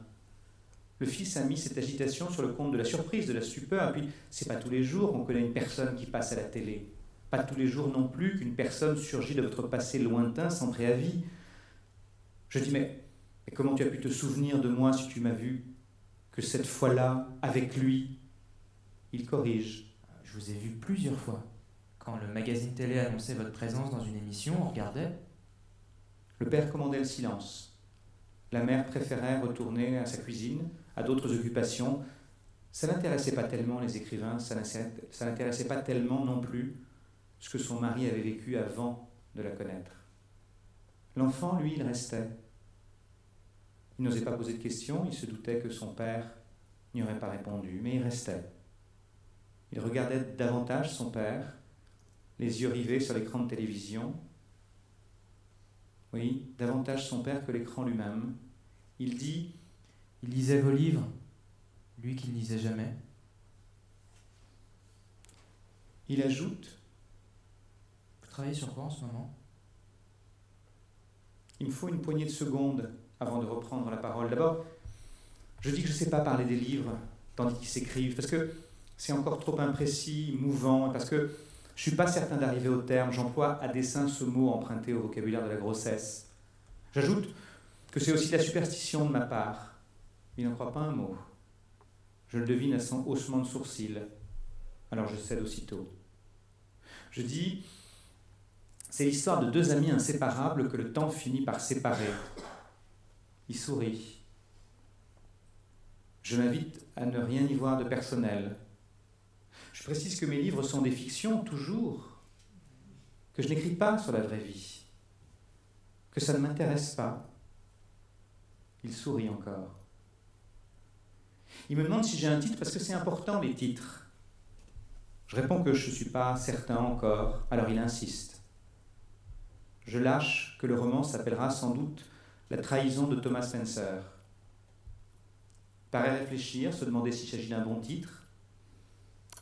Le fils a mis cette agitation sur le compte de la surprise, de la stupeur, et puis c'est pas tous les jours qu'on connaît une personne qui passe à la télé. Pas tous les jours non plus qu'une personne surgit de votre passé lointain sans préavis. Je dis, mais, comment tu as pu te souvenir de moi si tu m'as vu que cette fois-là, avec lui Il corrige. Je vous ai vu plusieurs fois. Quand le magazine télé annonçait votre présence dans une émission, on regardait. Le père commandait le silence. La mère préférait retourner à sa cuisine, à d'autres occupations. Ça n'intéressait pas tellement les écrivains, ça n'intéressait pas tellement non plus ce que son mari avait vécu avant de la connaître. L'enfant, lui, il restait. Il n'osait pas poser de questions, il se doutait que son père n'y aurait pas répondu, mais il restait. Il regardait davantage son père, les yeux rivés sur l'écran de télévision. Oui, davantage son père que l'écran lui-même. Il dit Il lisait vos livres, lui qui ne lisait jamais. Il ajoute Vous travaillez sur quoi en ce moment? Il me faut une poignée de secondes avant de reprendre la parole. D'abord, je dis que je ne sais pas parler des livres tandis qu'ils s'écrivent, parce que c'est encore trop imprécis, mouvant, parce que je ne suis pas certain d'arriver au terme. J'emploie à dessein ce mot emprunté au vocabulaire de la grossesse. J'ajoute que c'est aussi la superstition de ma part. Il n'en croit pas un mot. Je le devine à son haussement de sourcils. Alors je cède aussitôt. Je dis, c'est l'histoire de deux amis inséparables que le temps finit par séparer. Il sourit. Je m'invite à ne rien y voir de personnel. Je précise que mes livres sont des fictions toujours, que je n'écris pas sur la vraie vie, que ça ne m'intéresse pas. Il sourit encore. Il me demande si j'ai un titre parce que c'est important les titres. Je réponds que je ne suis pas certain encore, alors il insiste. Je lâche que le roman s'appellera sans doute La trahison de Thomas Spencer. Paraît réfléchir, se demander s'il s'agit d'un bon titre.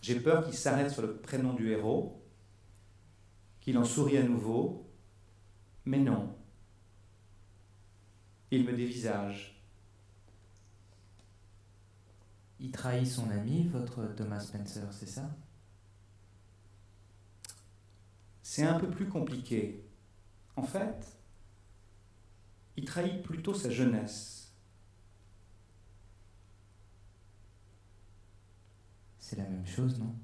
J'ai peur qu'il s'arrête sur le prénom du héros, qu'il en sourit à nouveau, mais non. Il me dévisage. Il trahit son ami, votre Thomas Spencer, c'est ça? C'est un peu plus compliqué. En fait, il trahit plutôt sa jeunesse. C'est la même chose, non?